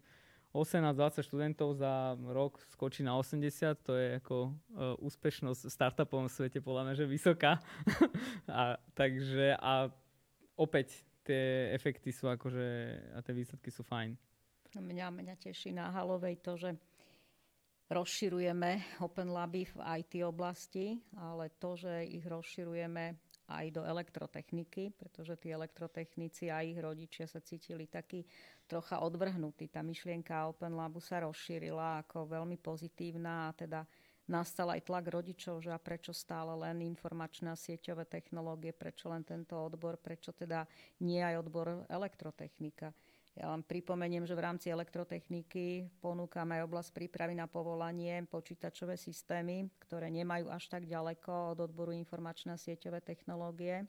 18-20 študentov za rok skočí na 80, to je ako uh, úspešnosť v startupovom svete podľa mňa, že vysoká. *laughs* a, takže a opäť tie efekty sú akože, a tie výsledky sú fajn. No, mňa, mňa teší na Halovej to, že rozširujeme Open Laby v IT oblasti, ale to, že ich rozširujeme aj do elektrotechniky, pretože tí elektrotechnici a ich rodičia sa cítili takí trocha odvrhnutí. Tá myšlienka Open Labu sa rozšírila ako veľmi pozitívna a teda nastal aj tlak rodičov, že a prečo stále len informačné a sieťové technológie, prečo len tento odbor, prečo teda nie aj odbor elektrotechnika. Ja vám pripomeniem, že v rámci elektrotechniky ponúkame aj oblasť prípravy na povolanie počítačové systémy, ktoré nemajú až tak ďaleko od odboru informačné a sieťové technológie.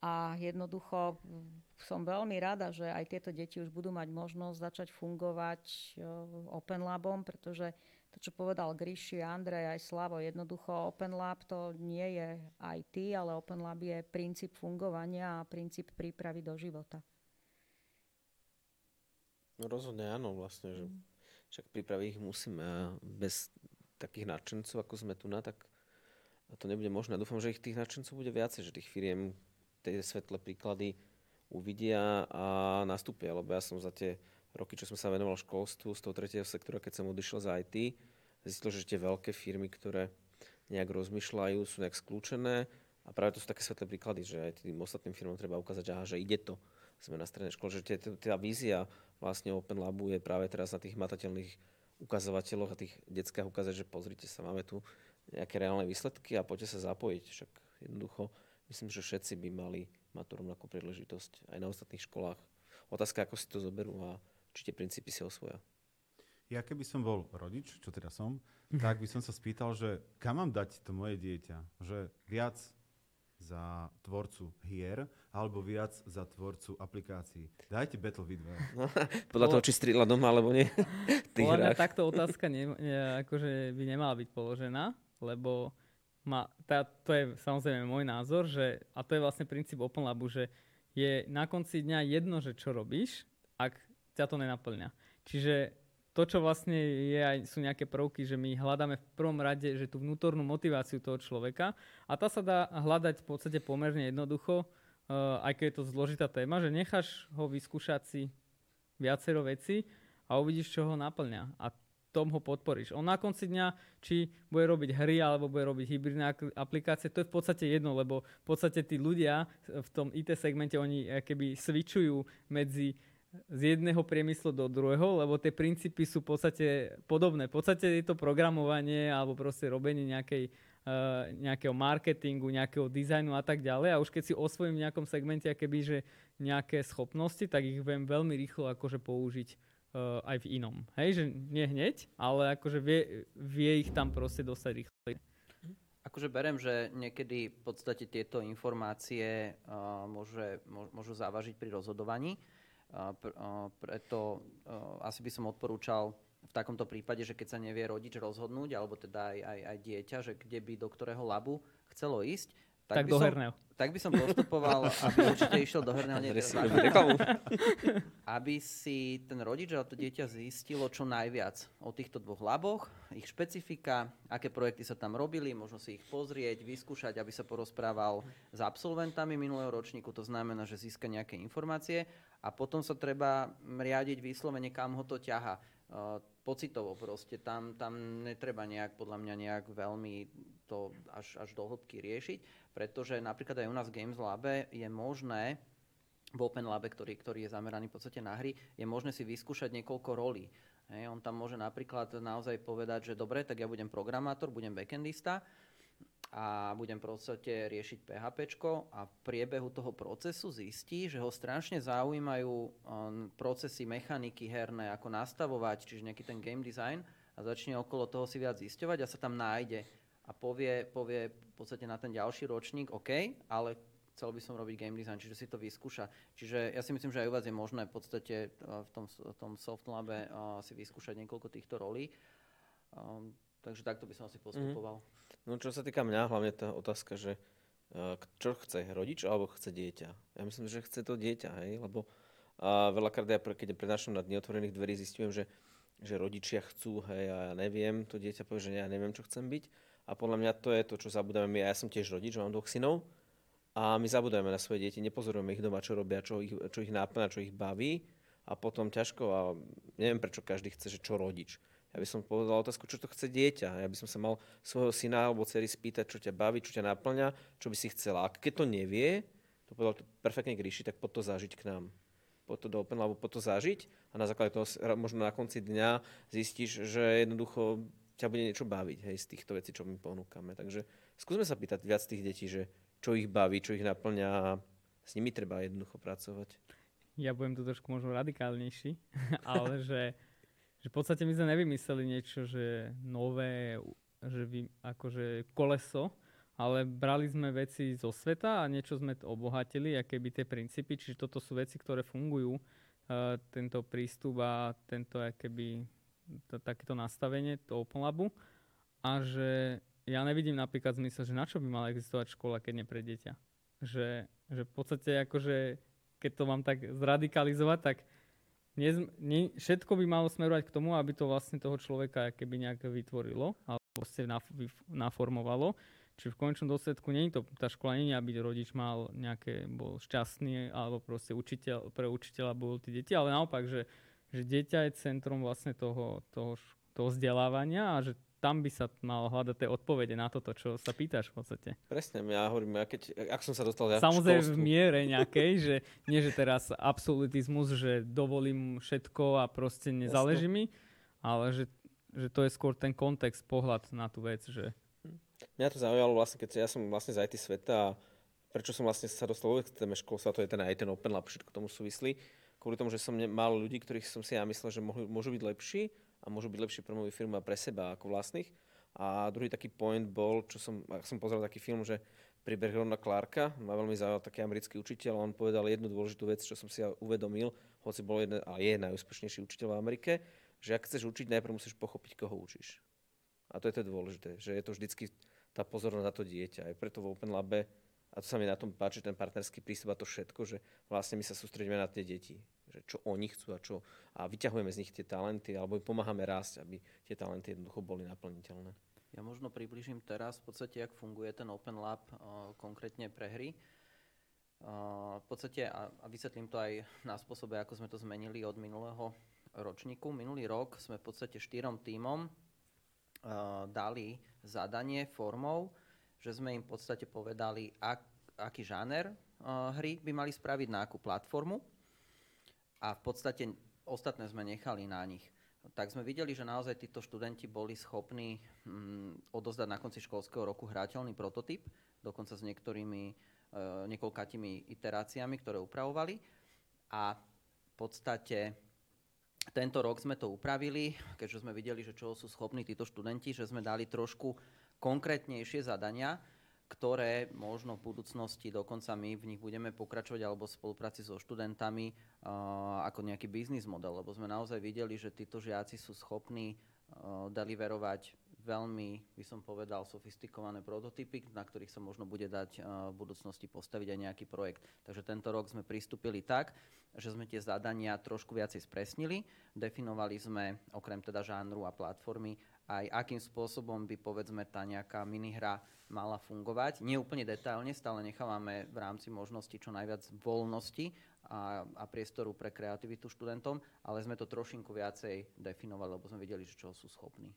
A jednoducho som veľmi rada, že aj tieto deti už budú mať možnosť začať fungovať Open Labom, pretože to, čo povedal Gríši, Andrej aj Slavo, jednoducho Open Lab to nie je IT, ale Open Lab je princíp fungovania a princíp prípravy do života. No rozhodne áno, vlastne, že mm. však pripraviť ich musíme a bez takých nadšencov, ako sme tu na, tak to nebude možné. Dúfam, že ich tých nadšencov bude viacej, že tých firiem tie svetlé príklady uvidia a nastúpia, lebo ja som za tie roky, čo som sa venoval školstvu z toho tretieho sektora, keď som odišiel z IT, zistil, že tie veľké firmy, ktoré nejak rozmýšľajú, sú nejak skľúčené a práve to sú také svetlé príklady, že aj tým ostatným firmám treba ukázať, že, aha, že ide to. Sme na strednej škole, že tá vízia vlastne Open Labu je práve teraz na tých matateľných ukazovateľoch a tých detskách ukázať, že pozrite sa, máme tu nejaké reálne výsledky a poďte sa zapojiť. Však jednoducho myslím, že všetci by mali mať tú rovnakú príležitosť aj na ostatných školách. Otázka, ako si to zoberú a či tie princípy si osvoja. Ja keby som bol rodič, čo teda som, *laughs* tak by som sa spýtal, že kam mám dať to moje dieťa? Že viac za tvorcu hier alebo viac za tvorcu aplikácií? Dajte Battle v No, podľa toho, či strieľa doma alebo nie. Podľa mňa takto otázka ne, ne, akože by nemala byť položená, lebo ma, tá, to je samozrejme môj názor, že, a to je vlastne princíp Open Labu, že je na konci dňa jedno, že čo robíš, ak ťa to nenaplňa. Čiže to, čo vlastne je sú nejaké prvky, že my hľadáme v prvom rade, že tú vnútornú motiváciu toho človeka a tá sa dá hľadať v podstate pomerne jednoducho, uh, aj keď je to zložitá téma, že necháš ho vyskúšať si viacero veci a uvidíš, čo ho naplňa. A tom ho podporíš. On na konci dňa, či bude robiť hry alebo bude robiť hybridné aplikácie, to je v podstate jedno, lebo v podstate tí ľudia v tom IT segmente, oni keby switchujú medzi z jedného priemyslu do druhého, lebo tie princípy sú v podstate podobné. V podstate je to programovanie alebo proste robenie nejakej, uh, nejakého marketingu, nejakého dizajnu a tak ďalej. A už keď si osvojím v nejakom segmente keby, že nejaké schopnosti, tak ich viem veľmi rýchlo akože použiť uh, aj v inom. Hej, že nie hneď, ale akože vie, vie ich tam proste dostať rýchle. Akože berem, že niekedy v podstate tieto informácie uh, môže, môžu závažiť pri rozhodovaní. Pr- preto uh, asi by som odporúčal v takomto prípade, že keď sa nevie rodič rozhodnúť, alebo teda aj, aj, aj dieťa, že kde by do ktorého labu chcelo ísť, tak, tak by do som, herného. Tak by som postupoval, *laughs* aby určite išiel do herného, nie aby si ten rodič alebo to dieťa zistilo čo najviac o týchto dvoch laboch, ich špecifika, aké projekty sa tam robili, možno si ich pozrieť, vyskúšať, aby sa porozprával s absolventami minulého ročníku, to znamená, že získa nejaké informácie a potom sa treba riadiť vyslovene, kam ho to ťaha. Pocitovo proste, tam, tam netreba nejak, podľa mňa nejak veľmi to až, až do hĺbky riešiť pretože napríklad aj u nás v Games Labe je možné, v Open Labe, ktorý, ktorý je zameraný v podstate na hry, je možné si vyskúšať niekoľko rolí. Hej, on tam môže napríklad naozaj povedať, že dobre, tak ja budem programátor, budem backendista a budem v podstate riešiť PHP a v priebehu toho procesu zistí, že ho strašne zaujímajú um, procesy mechaniky herné, ako nastavovať, čiže nejaký ten game design a začne okolo toho si viac zisťovať a sa tam nájde a povie, povie v podstate na ten ďalší ročník, OK, ale chcel by som robiť game design, čiže si to vyskúša. Čiže ja si myslím, že aj u vás je možné v podstate eh, v tom, v tom soft labe uh, si vyskúšať niekoľko týchto rolí. Um, takže takto by som asi postupoval. Mm. No čo sa týka mňa, hlavne tá otázka, že uh, čo chce, rodič alebo chce dieťa? Ja myslím, že chce to dieťa, hej, lebo uh, veľakrát ja, keď prednášam na dni otvorených dverí, zistujem, že, že rodičia chcú, hej, a ja neviem, to dieťa povie, že ja neviem, čo chcem byť a podľa mňa to je to, čo zabudáme my. Ja som tiež rodič, mám dvoch synov a my zabudujeme na svoje deti, nepozorujeme ich doma, čo robia, čo ich, čo ich náplňa, čo ich baví a potom ťažko a neviem prečo každý chce, že čo rodič. Ja by som povedal otázku, čo to chce dieťa. Ja by som sa mal svojho syna alebo dcery spýtať, čo ťa baví, čo ťa náplňa, čo by si chcela. A keď to nevie, to povedal to perfektne Gríši, tak poď to zažiť k nám. Poď to do Open Labu, poď to zažiť a na základe toho možno na konci dňa zistíš, že jednoducho ťa bude niečo baviť hej, z týchto vecí, čo my ponúkame. Takže skúsme sa pýtať viac tých detí, že čo ich baví, čo ich naplňa a s nimi treba jednoducho pracovať. Ja budem tu trošku možno radikálnejší, *laughs* ale že, že v podstate my sme nevymysleli niečo, že nové, že vy, akože koleso, ale brali sme veci zo sveta a niečo sme obohatili, aké by tie princípy, čiže toto sú veci, ktoré fungujú, uh, tento prístup a tento akéby to, takéto nastavenie, to Open Labu a že ja nevidím napríklad zmysel, že na čo by mala existovať škola, keď nie pre dieťa. Že, že v podstate akože, keď to mám tak zradikalizovať, tak nie, nie, všetko by malo smerovať k tomu, aby to vlastne toho človeka keby nejak vytvorilo alebo proste naformovalo. Čiže v konečnom dôsledku nie je to, tá škola nie aby rodič mal nejaké, bol šťastný, alebo proste učiteľ, pre učiteľa bol tí deti, ale naopak, že že dieťa je centrom vlastne toho, toho, toho vzdelávania a že tam by sa mal hľadať tie odpovede na toto, čo sa pýtaš v podstate. Presne, ja hovorím, ja keď, ak som sa dostal ja Samozrejme v, miere nejakej, že nie, že teraz absolutizmus, že dovolím všetko a proste nezáleží mi, ale že, že to je skôr ten kontext, pohľad na tú vec, že... Mňa to zaujalo vlastne, keď ja som vlastne z IT sveta a prečo som vlastne sa dostal vôbec k téme školstva, to je ten aj ten Open Lab, všetko tomu súvislí kvôli tomu, že som mal ľudí, ktorých som si ja myslel, že mohli, môžu byť lepší a môžu byť lepšie pre moju firmu a pre seba ako vlastných. A druhý taký point bol, čo som, ak som pozrel taký film, že príbeh Rona Clarka, ma veľmi zaujal taký americký učiteľ a on povedal jednu dôležitú vec, čo som si ja uvedomil, hoci bol jeden, a je najúspešnejší učiteľ v Amerike, že ak chceš učiť, najprv musíš pochopiť, koho učíš. A to je to dôležité, že je to vždycky tá pozornosť na to dieťa. Aj preto v Open Labe a to sa mi na tom páči, ten partnerský prístup a to všetko, že vlastne my sa sústredíme na tie deti. Že čo oni chcú a čo. A vyťahujeme z nich tie talenty alebo im pomáhame rásť, aby tie talenty jednoducho boli naplniteľné. Ja možno približím teraz v podstate, jak funguje ten Open Lab uh, konkrétne pre hry. Uh, v podstate, a, a vysvetlím to aj na spôsobe, ako sme to zmenili od minulého ročníku. Minulý rok sme v podstate štyrom tímom uh, dali zadanie formou, že sme im v podstate povedali, ak, aký žáner hry by mali spraviť, na akú platformu a v podstate ostatné sme nechali na nich. Tak sme videli, že naozaj títo študenti boli schopní mm, odozdať na konci školského roku hrateľný prototyp, dokonca s niektorými uh, niekoľkatými iteráciami, ktoré upravovali. A v podstate tento rok sme to upravili, keďže sme videli, že čo sú schopní títo študenti, že sme dali trošku konkrétnejšie zadania, ktoré možno v budúcnosti dokonca my v nich budeme pokračovať alebo v spolupráci so študentami uh, ako nejaký biznis model, lebo sme naozaj videli, že títo žiaci sú schopní uh, deliverovať veľmi, by som povedal, sofistikované prototypy, na ktorých sa možno bude dať uh, v budúcnosti postaviť aj nejaký projekt. Takže tento rok sme pristúpili tak, že sme tie zadania trošku viacej spresnili. Definovali sme okrem teda žánru a platformy aj akým spôsobom by povedzme tá nejaká minihra mala fungovať. Nie úplne detailne, stále nechávame v rámci možnosti čo najviac voľnosti a, a priestoru pre kreativitu študentom, ale sme to trošinku viacej definovali, lebo sme videli, že čo sú schopní.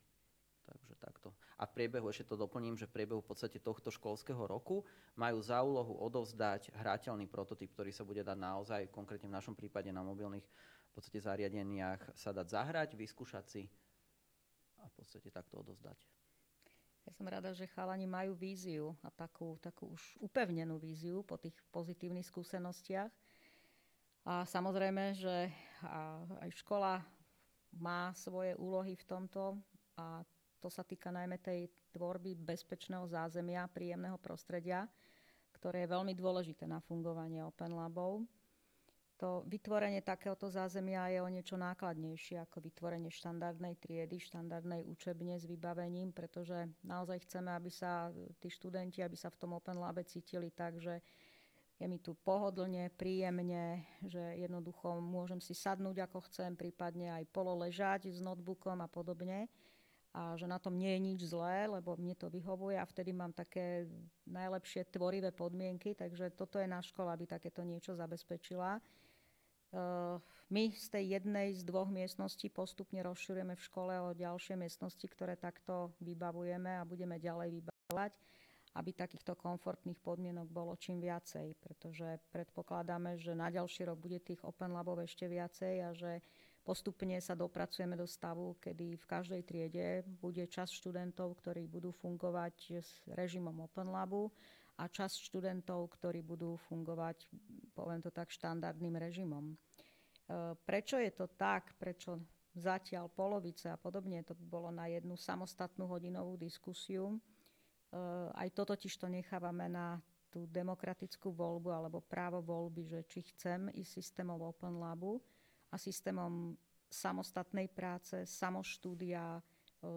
Takže takto. A v priebehu, ešte to doplním, že v priebehu v podstate tohto školského roku majú za úlohu odovzdať hrateľný prototyp, ktorý sa bude dať naozaj, konkrétne v našom prípade na mobilných v podstate zariadeniach sa dať zahrať, vyskúšať si a v podstate takto odozdať. Ja som rada, že chalani majú víziu a takú, takú už upevnenú víziu po tých pozitívnych skúsenostiach. A samozrejme, že aj škola má svoje úlohy v tomto a to sa týka najmä tej tvorby bezpečného zázemia, príjemného prostredia, ktoré je veľmi dôležité na fungovanie Open Labov to vytvorenie takéhoto zázemia je o niečo nákladnejšie ako vytvorenie štandardnej triedy, štandardnej učebne s vybavením, pretože naozaj chceme, aby sa tí študenti, aby sa v tom Open Labe cítili tak, že je mi tu pohodlne, príjemne, že jednoducho môžem si sadnúť ako chcem, prípadne aj pololežať s notebookom a podobne a že na tom nie je nič zlé, lebo mne to vyhovuje a vtedy mám také najlepšie tvorivé podmienky, takže toto je na škola, aby takéto niečo zabezpečila. Eh, my z tej jednej z dvoch miestností postupne rozširujeme v škole o ďalšie miestnosti, ktoré takto vybavujeme a budeme ďalej vybavovať, aby takýchto komfortných podmienok bolo čím viacej, pretože predpokladáme, že na ďalší rok bude tých Open Labov ešte viacej a že postupne sa dopracujeme do stavu, kedy v každej triede bude čas študentov, ktorí budú fungovať s režimom Open Labu a časť študentov, ktorí budú fungovať, poviem to tak, štandardným režimom. E, prečo je to tak? Prečo zatiaľ polovice a podobne? To bolo na jednu samostatnú hodinovú diskusiu. E, aj to totiž to nechávame na tú demokratickú voľbu alebo právo voľby, že či chcem ísť systémom Open Labu a systémom samostatnej práce, samoštúdia, e,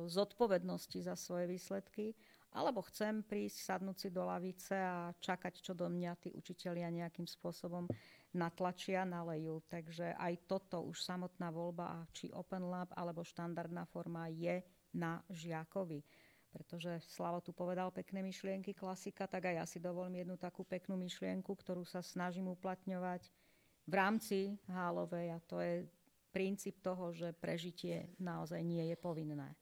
zodpovednosti za svoje výsledky, alebo chcem prísť, sadnúť si do lavice a čakať, čo do mňa tí učitelia nejakým spôsobom natlačia, nalejú. Takže aj toto už samotná voľba, či Open Lab alebo štandardná forma je na žiakovi. Pretože Slavo tu povedal pekné myšlienky, klasika, tak aj ja si dovolím jednu takú peknú myšlienku, ktorú sa snažím uplatňovať v rámci hálovej a to je princíp toho, že prežitie naozaj nie je povinné.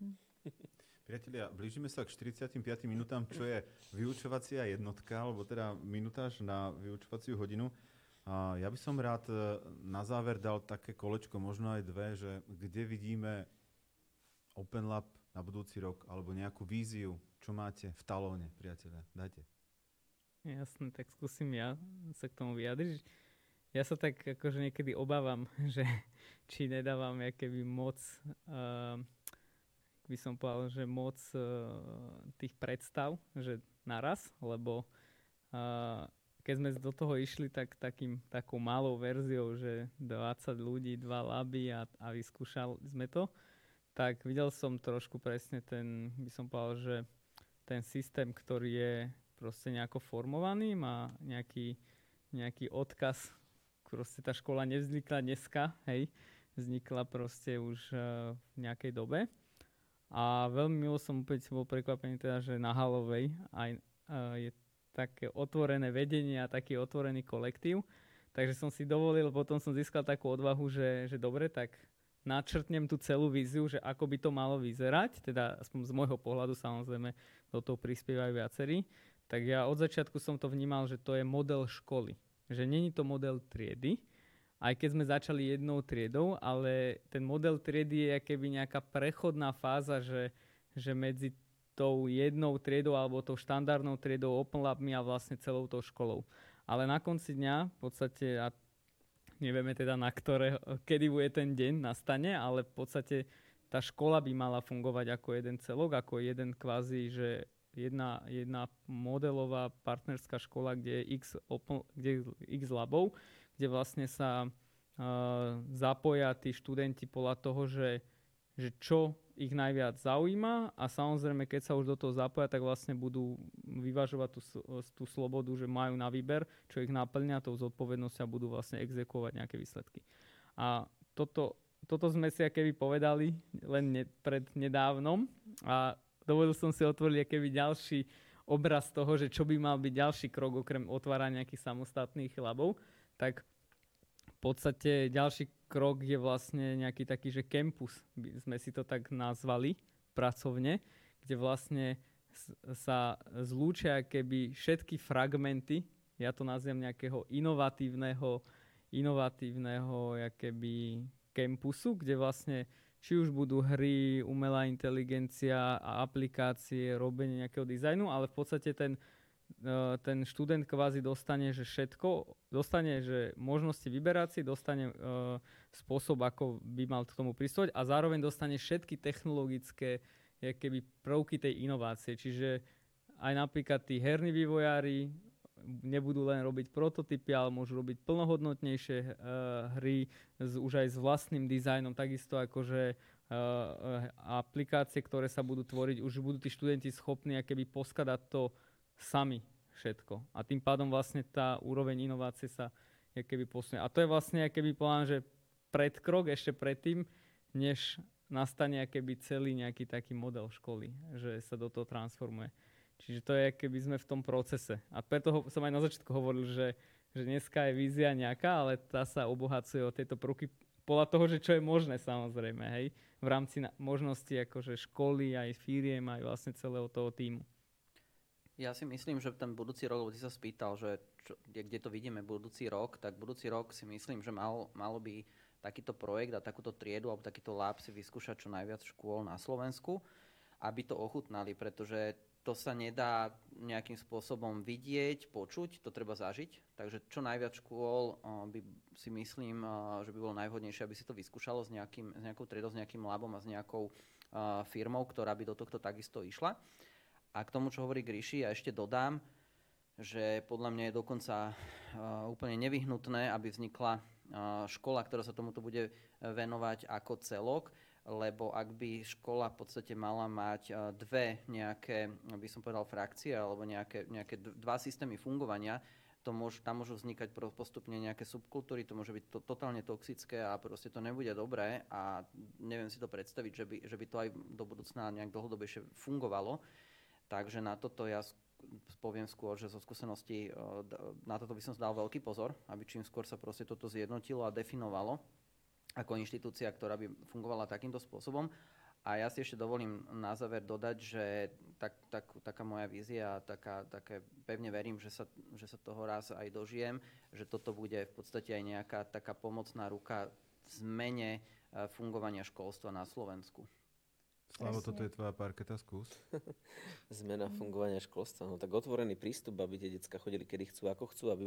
Hm. *laughs* Priatelia, blížime sa k 45 minútam, čo je vyučovacia jednotka, alebo teda minutáž na vyučovaciu hodinu. A ja by som rád e, na záver dal také kolečko, možno aj dve, že kde vidíme Open Lab na budúci rok, alebo nejakú víziu, čo máte v talóne, priatelia. Dajte. Jasne, tak skúsim ja sa k tomu vyjadriť. Ja sa tak akože niekedy obávam, *laughs* že či nedávam by moc uh, by som povedal, že moc uh, tých predstav, že naraz, lebo uh, keď sme do toho išli tak, takým, takou malou verziou, že 20 ľudí, dva laby a, a vyskúšali sme to, tak videl som trošku presne ten, by som povedal, že ten systém, ktorý je proste nejako formovaný, má nejaký, nejaký odkaz, proste tá škola nevznikla dneska, hej, vznikla proste už uh, v nejakej dobe a veľmi milo som opäť bol prekvapený teda, že na Halovej aj uh, je také otvorené vedenie a taký otvorený kolektív. Takže som si dovolil, potom som získal takú odvahu, že, že dobre, tak načrtnem tú celú víziu, že ako by to malo vyzerať, teda aspoň z môjho pohľadu samozrejme do toho prispievajú viacerí. Tak ja od začiatku som to vnímal, že to je model školy. Že není to model triedy, aj keď sme začali jednou triedou, ale ten model triedy je keby nejaká prechodná fáza, že, že medzi tou jednou triedou alebo tou štandardnou triedou Open Labmi a vlastne celou tou školou. Ale na konci dňa v podstate, a nevieme teda na ktoré, kedy bude ten deň nastane, ale v podstate tá škola by mala fungovať ako jeden celok, ako jeden kvázi, že jedna, jedna modelová partnerská škola, kde je x, open, kde je x labov, kde vlastne sa uh, zapoja tí študenti podľa toho, že, že čo ich najviac zaujíma a samozrejme, keď sa už do toho zapoja, tak vlastne budú vyvažovať tú, tú slobodu, že majú na výber, čo ich naplňa tou zodpovednosťou a budú vlastne exekuovať nejaké výsledky. A toto, toto sme si keby povedali len ne, pred nedávnom a dovolil som si otvoriť keby ďalší obraz toho, že čo by mal byť ďalší krok okrem otvárania nejakých samostatných labov, tak podstate ďalší krok je vlastne nejaký taký, že campus, by sme si to tak nazvali pracovne, kde vlastne sa zlúčia keby všetky fragmenty, ja to nazvem nejakého inovatívneho, inovatívneho keby campusu, kde vlastne či už budú hry, umelá inteligencia a aplikácie, robenie nejakého dizajnu, ale v podstate ten ten študent kvázi dostane, že všetko, dostane, že možnosti vyberať si, dostane uh, spôsob, ako by mal k tomu pristúť a zároveň dostane všetky technologické keby prvky tej inovácie. Čiže aj napríklad tí herní vývojári nebudú len robiť prototypy, ale môžu robiť plnohodnotnejšie uh, hry s, už aj s vlastným dizajnom, takisto ako že uh, aplikácie, ktoré sa budú tvoriť, už budú tí študenti schopní keby poskadať to sami všetko. A tým pádom vlastne tá úroveň inovácie sa keby posunie. A to je vlastne keby povedám, že predkrok ešte predtým, než nastane keby celý nejaký taký model školy, že sa do toho transformuje. Čiže to je, keby sme v tom procese. A preto som aj na začiatku hovoril, že, že dneska je vízia nejaká, ale tá sa obohacuje o tieto prvky podľa toho, že čo je možné samozrejme, hej, v rámci na, možnosti akože školy, aj firiem, aj vlastne celého toho týmu. Ja si myslím, že ten budúci rok, si sa spýtal, že čo, kde to vidíme budúci rok, tak budúci rok si myslím, že mal, malo by takýto projekt a takúto triedu alebo takýto lab si vyskúšať čo najviac škôl na Slovensku, aby to ochutnali, pretože to sa nedá nejakým spôsobom vidieť, počuť, to treba zažiť. Takže čo najviac škôl by si myslím, že by bolo najvhodnejšie, aby si to vyskúšalo s, nejakým, s nejakou triedou, s nejakým labom a s nejakou firmou, ktorá by do tohto takisto išla. A k tomu, čo hovorí Gríši, ja ešte dodám, že podľa mňa je dokonca uh, úplne nevyhnutné, aby vznikla uh, škola, ktorá sa tomuto bude venovať ako celok, lebo ak by škola v podstate mala mať uh, dve nejaké, by som povedal, frakcie alebo nejaké, nejaké dva systémy fungovania, to môž, tam môžu vznikať postupne nejaké subkultúry, to môže byť to, totálne toxické a proste to nebude dobré a neviem si to predstaviť, že by, že by to aj do budúcna nejak dlhodobejšie fungovalo. Takže na toto ja poviem skôr, že zo skúseností e, na toto by som dal veľký pozor, aby čím skôr sa proste toto zjednotilo a definovalo ako inštitúcia, ktorá by fungovala takýmto spôsobom. A ja si ešte dovolím na záver dodať, že tak, tak, taká moja vízia, taká, také pevne verím, že sa, že sa toho raz aj dožijem, že toto bude v podstate aj nejaká taká pomocná ruka v zmene e, fungovania školstva na Slovensku. Slavo, toto je tvoja parketa, skús. *laughs* Zmena fungovania školstva. No tak otvorený prístup, aby tie detská chodili kedy chcú, ako chcú, aby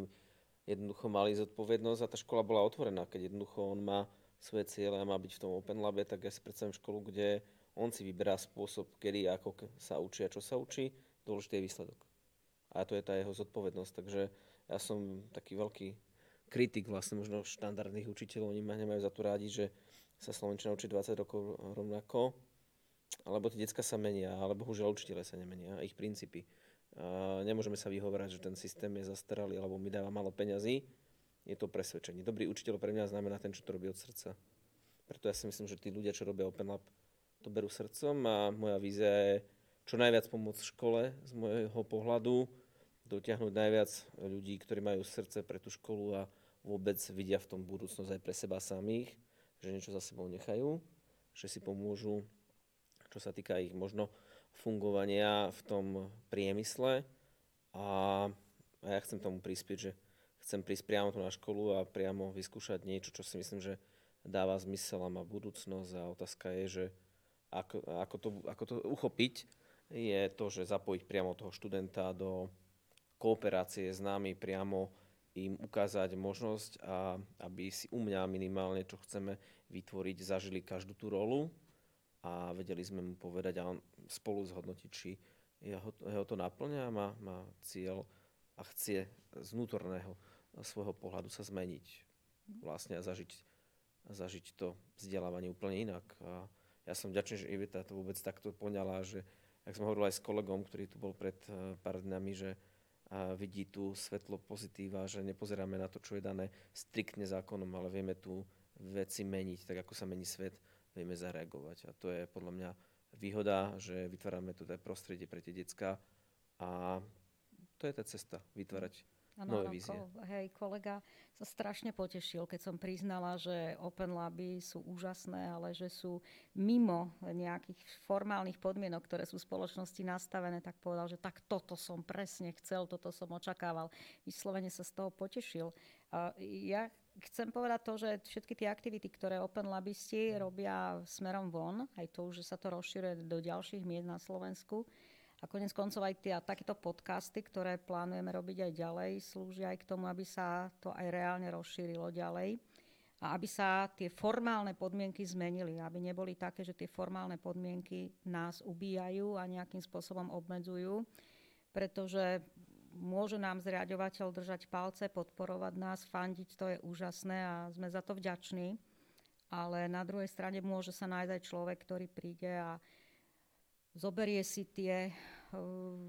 jednoducho mali zodpovednosť a tá škola bola otvorená. Keď jednoducho on má svoje ciele a má byť v tom Open Labe, tak ja si predstavím školu, kde on si vyberá spôsob, kedy a ako sa učí a čo sa učí, dôležitý je výsledok. A to je tá jeho zodpovednosť. Takže ja som taký veľký kritik vlastne možno štandardných učiteľov, oni ma nemajú za to rádi, že sa Slovenčina učí 20 rokov rovnako, alebo tie decka sa menia, ale bohužiaľ učiteľe sa nemenia, ich princípy. A nemôžeme sa vyhovorať, že ten systém je zastaralý, alebo mi dáva málo peňazí. Je to presvedčenie. Dobrý učiteľ pre mňa znamená ten, čo to robí od srdca. Preto ja si myslím, že tí ľudia, čo robia Open Lab, to berú srdcom a moja vízia je čo najviac pomôcť škole z môjho pohľadu, dotiahnuť najviac ľudí, ktorí majú srdce pre tú školu a vôbec vidia v tom budúcnosť aj pre seba samých, že niečo za sebou nechajú, že si pomôžu čo sa týka ich možno fungovania v tom priemysle. A, a ja chcem tomu prispieť, že chcem prísť priamo tu na školu a priamo vyskúšať niečo, čo si myslím, že dáva zmysel a má budúcnosť. A otázka je, že ako, ako, to, ako to uchopiť, je to, že zapojiť priamo toho študenta do kooperácie s nami priamo im ukázať možnosť, a aby si u mňa minimálne, čo chceme vytvoriť, zažili každú tú rolu a vedeli sme mu povedať a on spolu zhodnotiť, či jeho, jeho to naplňa, má, má cieľ a chce z vnútorného svojho pohľadu sa zmeniť vlastne a zažiť, zažiť to vzdelávanie úplne inak. A ja som vďačný, že Iveta to vôbec takto poňala, že ak som hovoril aj s kolegom, ktorý tu bol pred eh, pár dňami, že a vidí tu svetlo pozitíva, že nepozeráme na to, čo je dané striktne zákonom, ale vieme tu veci meniť, tak ako sa mení svet, vieme zareagovať. A to je podľa mňa výhoda, že vytvárame tu prostredie pre tie decka a to je tá cesta, vytvárať Ano, nové vízie. Ko, hej, kolega sa strašne potešil, keď som priznala, že Open Laby sú úžasné, ale že sú mimo nejakých formálnych podmienok, ktoré sú v spoločnosti nastavené, tak povedal, že tak toto som presne chcel, toto som očakával. Vyslovene sa z toho potešil. Ja chcem povedať to, že všetky tie aktivity, ktoré Open Labisti robia smerom von, aj to, že sa to rozširuje do ďalších miest na Slovensku, a konec koncov aj tie, takéto podcasty, ktoré plánujeme robiť aj ďalej, slúžia aj k tomu, aby sa to aj reálne rozšírilo ďalej a aby sa tie formálne podmienky zmenili, aby neboli také, že tie formálne podmienky nás ubíjajú a nejakým spôsobom obmedzujú, pretože môže nám zriadovateľ držať palce, podporovať nás, fandiť, to je úžasné a sme za to vďační. Ale na druhej strane môže sa nájsť aj človek, ktorý príde a zoberie si tie uh,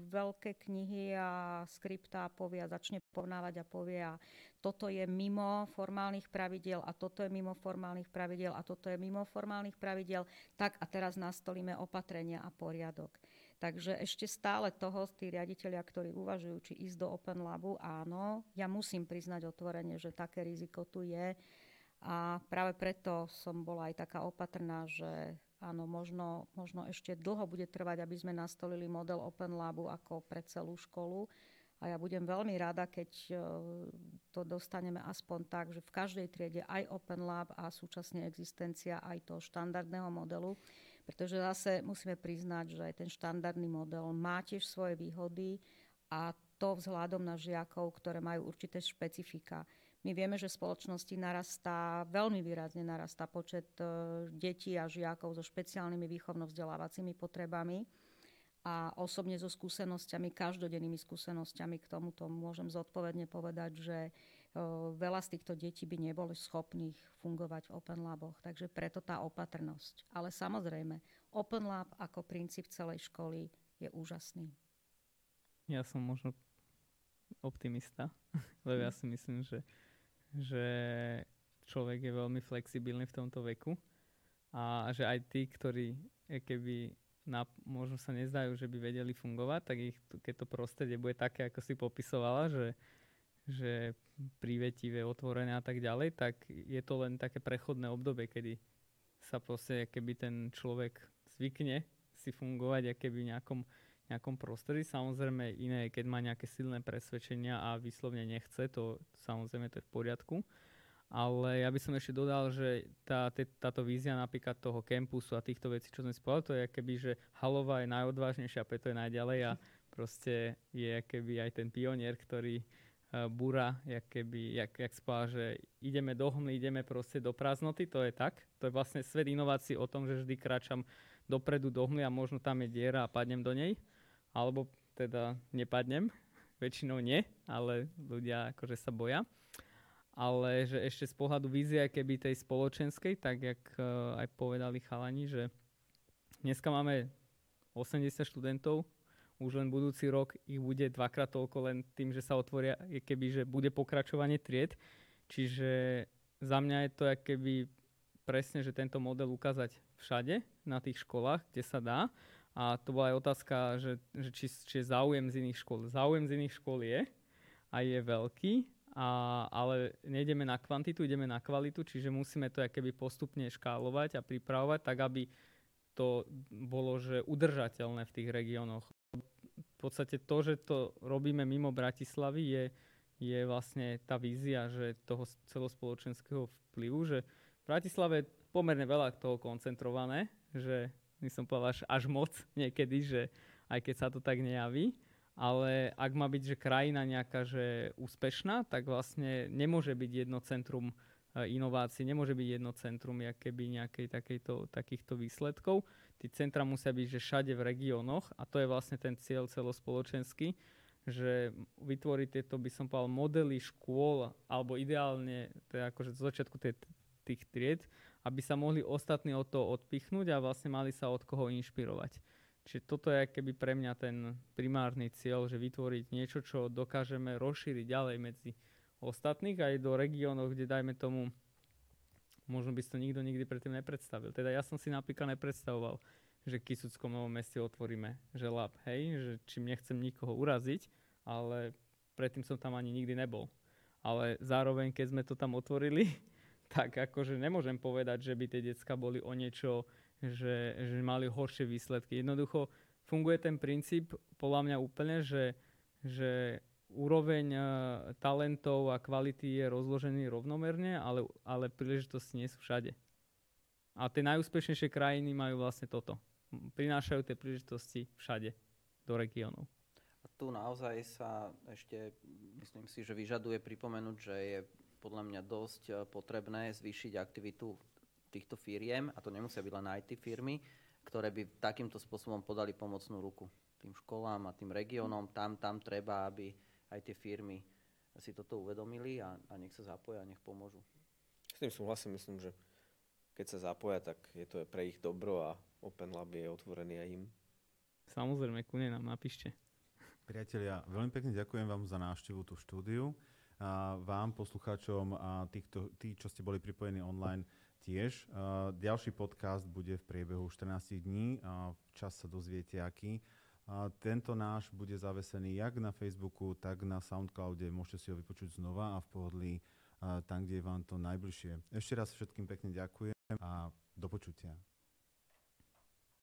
veľké knihy a skripta a povie a začne porovnávať a povie a toto je mimo formálnych pravidiel a toto je mimo formálnych pravidiel a toto je mimo formálnych pravidiel, tak a teraz nastolíme opatrenia a poriadok. Takže ešte stále toho, tí riaditeľia, ktorí uvažujú, či ísť do Open Labu, áno, ja musím priznať otvorene, že také riziko tu je. A práve preto som bola aj taká opatrná, že áno, možno, možno ešte dlho bude trvať, aby sme nastolili model Open Labu ako pre celú školu. A ja budem veľmi rada, keď e, to dostaneme aspoň tak, že v každej triede aj Open Lab a súčasne existencia aj toho štandardného modelu. Pretože zase musíme priznať, že ten štandardný model má tiež svoje výhody a to vzhľadom na žiakov, ktoré majú určité špecifika. My vieme, že v spoločnosti narastá, veľmi výrazne narastá počet e, detí a žiakov so špeciálnymi výchovno-vzdelávacími potrebami. A osobne so skúsenosťami, každodennými skúsenosťami k tomuto môžem zodpovedne povedať, že veľa z týchto detí by neboli schopných fungovať v Open Laboch. Takže preto tá opatrnosť. Ale samozrejme, Open Lab ako princíp celej školy je úžasný. Ja som možno optimista, *laughs* lebo ja si myslím, že že človek je veľmi flexibilný v tomto veku a že aj tí, ktorí keby na, možno sa nezdajú, že by vedeli fungovať, tak ich, keď to prostredie bude také, ako si popisovala, že, že prívetivé, otvorené a tak ďalej, tak je to len také prechodné obdobie, kedy sa proste keby ten človek zvykne si fungovať keby v nejakom nejakom prostredí. Samozrejme iné, keď má nejaké silné presvedčenia a vyslovne nechce, to samozrejme to je v poriadku. Ale ja by som ešte dodal, že tá, tý, táto vízia napríklad toho campusu a týchto vecí, čo sme spolu, to je keby, že Halová je najodvážnejšia, preto je najďalej a *laughs* proste je keby aj ten pionier, ktorý búra, jak keby, jak, jak spala, že ideme do hmly, ideme proste do prázdnoty, to je tak. To je vlastne svet inovácií o tom, že vždy kráčam dopredu do hmly a možno tam je diera a padnem do nej alebo teda nepadnem, *laughs* väčšinou nie, ale ľudia akože sa boja. Ale že ešte z pohľadu vízie keby tej spoločenskej, tak jak uh, aj povedali chalani, že dneska máme 80 študentov, už len budúci rok ich bude dvakrát toľko len tým, že sa otvoria, keby, že bude pokračovanie tried. Čiže za mňa je to keby presne, že tento model ukázať všade na tých školách, kde sa dá a to bola aj otázka, že, že či, či je záujem z iných škôl. Záujem z iných škôl je a je veľký, a, ale nejdeme na kvantitu, ideme na kvalitu, čiže musíme to keby postupne škálovať a pripravovať tak, aby to bolo že udržateľné v tých regiónoch. Podstate to, že to robíme mimo Bratislavy, je, je vlastne tá vízia že toho celospoločenského vplyvu, že v Bratislave je pomerne veľa toho koncentrované, že by som povedal až, až moc niekedy, že aj keď sa to tak nejaví. ale ak má byť, že krajina nejaká, že úspešná, tak vlastne nemôže byť jedno centrum inovácií, nemôže byť jedno centrum keby nejakej takejto, takýchto výsledkov. Tí centra musia byť že všade v regiónoch a to je vlastne ten cieľ celospoločenský, že vytvoriť tieto, by som povedal, modely škôl, alebo ideálne, to je akože z začiatku tých, tých tried, aby sa mohli ostatní od toho odpichnúť a vlastne mali sa od koho inšpirovať. Čiže toto je keby pre mňa ten primárny cieľ, že vytvoriť niečo, čo dokážeme rozšíriť ďalej medzi ostatných aj do regiónov, kde dajme tomu, možno by si to nikto nikdy predtým nepredstavil. Teda ja som si napríklad nepredstavoval, že v Kisuckom novom meste otvoríme že lab, hej, že čím nechcem nikoho uraziť, ale predtým som tam ani nikdy nebol. Ale zároveň, keď sme to tam otvorili, *laughs* tak akože nemôžem povedať, že by tie decka boli o niečo že, že mali horšie výsledky. Jednoducho funguje ten princíp podľa mňa úplne, že, že úroveň uh, talentov a kvality je rozložený rovnomerne, ale, ale príležitosti nie sú všade. A tie najúspešnejšie krajiny majú vlastne toto. Prinášajú tie príležitosti všade do regiónov. A tu naozaj sa ešte, myslím si, že vyžaduje pripomenúť, že je podľa mňa dosť eh, potrebné zvýšiť aktivitu týchto firiem, a to nemusia byť len IT firmy, ktoré by takýmto spôsobom podali pomocnú ruku tým školám a tým regiónom. Tam, tam treba, aby aj tie firmy si toto uvedomili a, a nech sa zapoja, nech pomôžu. S tým súhlasím, myslím, že keď sa zapoja, tak je to pre ich dobro a Open Lab je otvorený aj im. Samozrejme, kune nám napíšte. Priatelia, veľmi pekne ďakujem vám za návštevu tú štúdiu. A vám, poslucháčom a tí, tí, čo ste boli pripojení online, tiež. Uh, ďalší podcast bude v priebehu 14 dní a čas sa dozviete aký. A tento náš bude zavesený jak na Facebooku, tak na Soundcloude. Môžete si ho vypočuť znova a v pohodlí tam, kde je vám to najbližšie. Ešte raz všetkým pekne ďakujem a do počutia.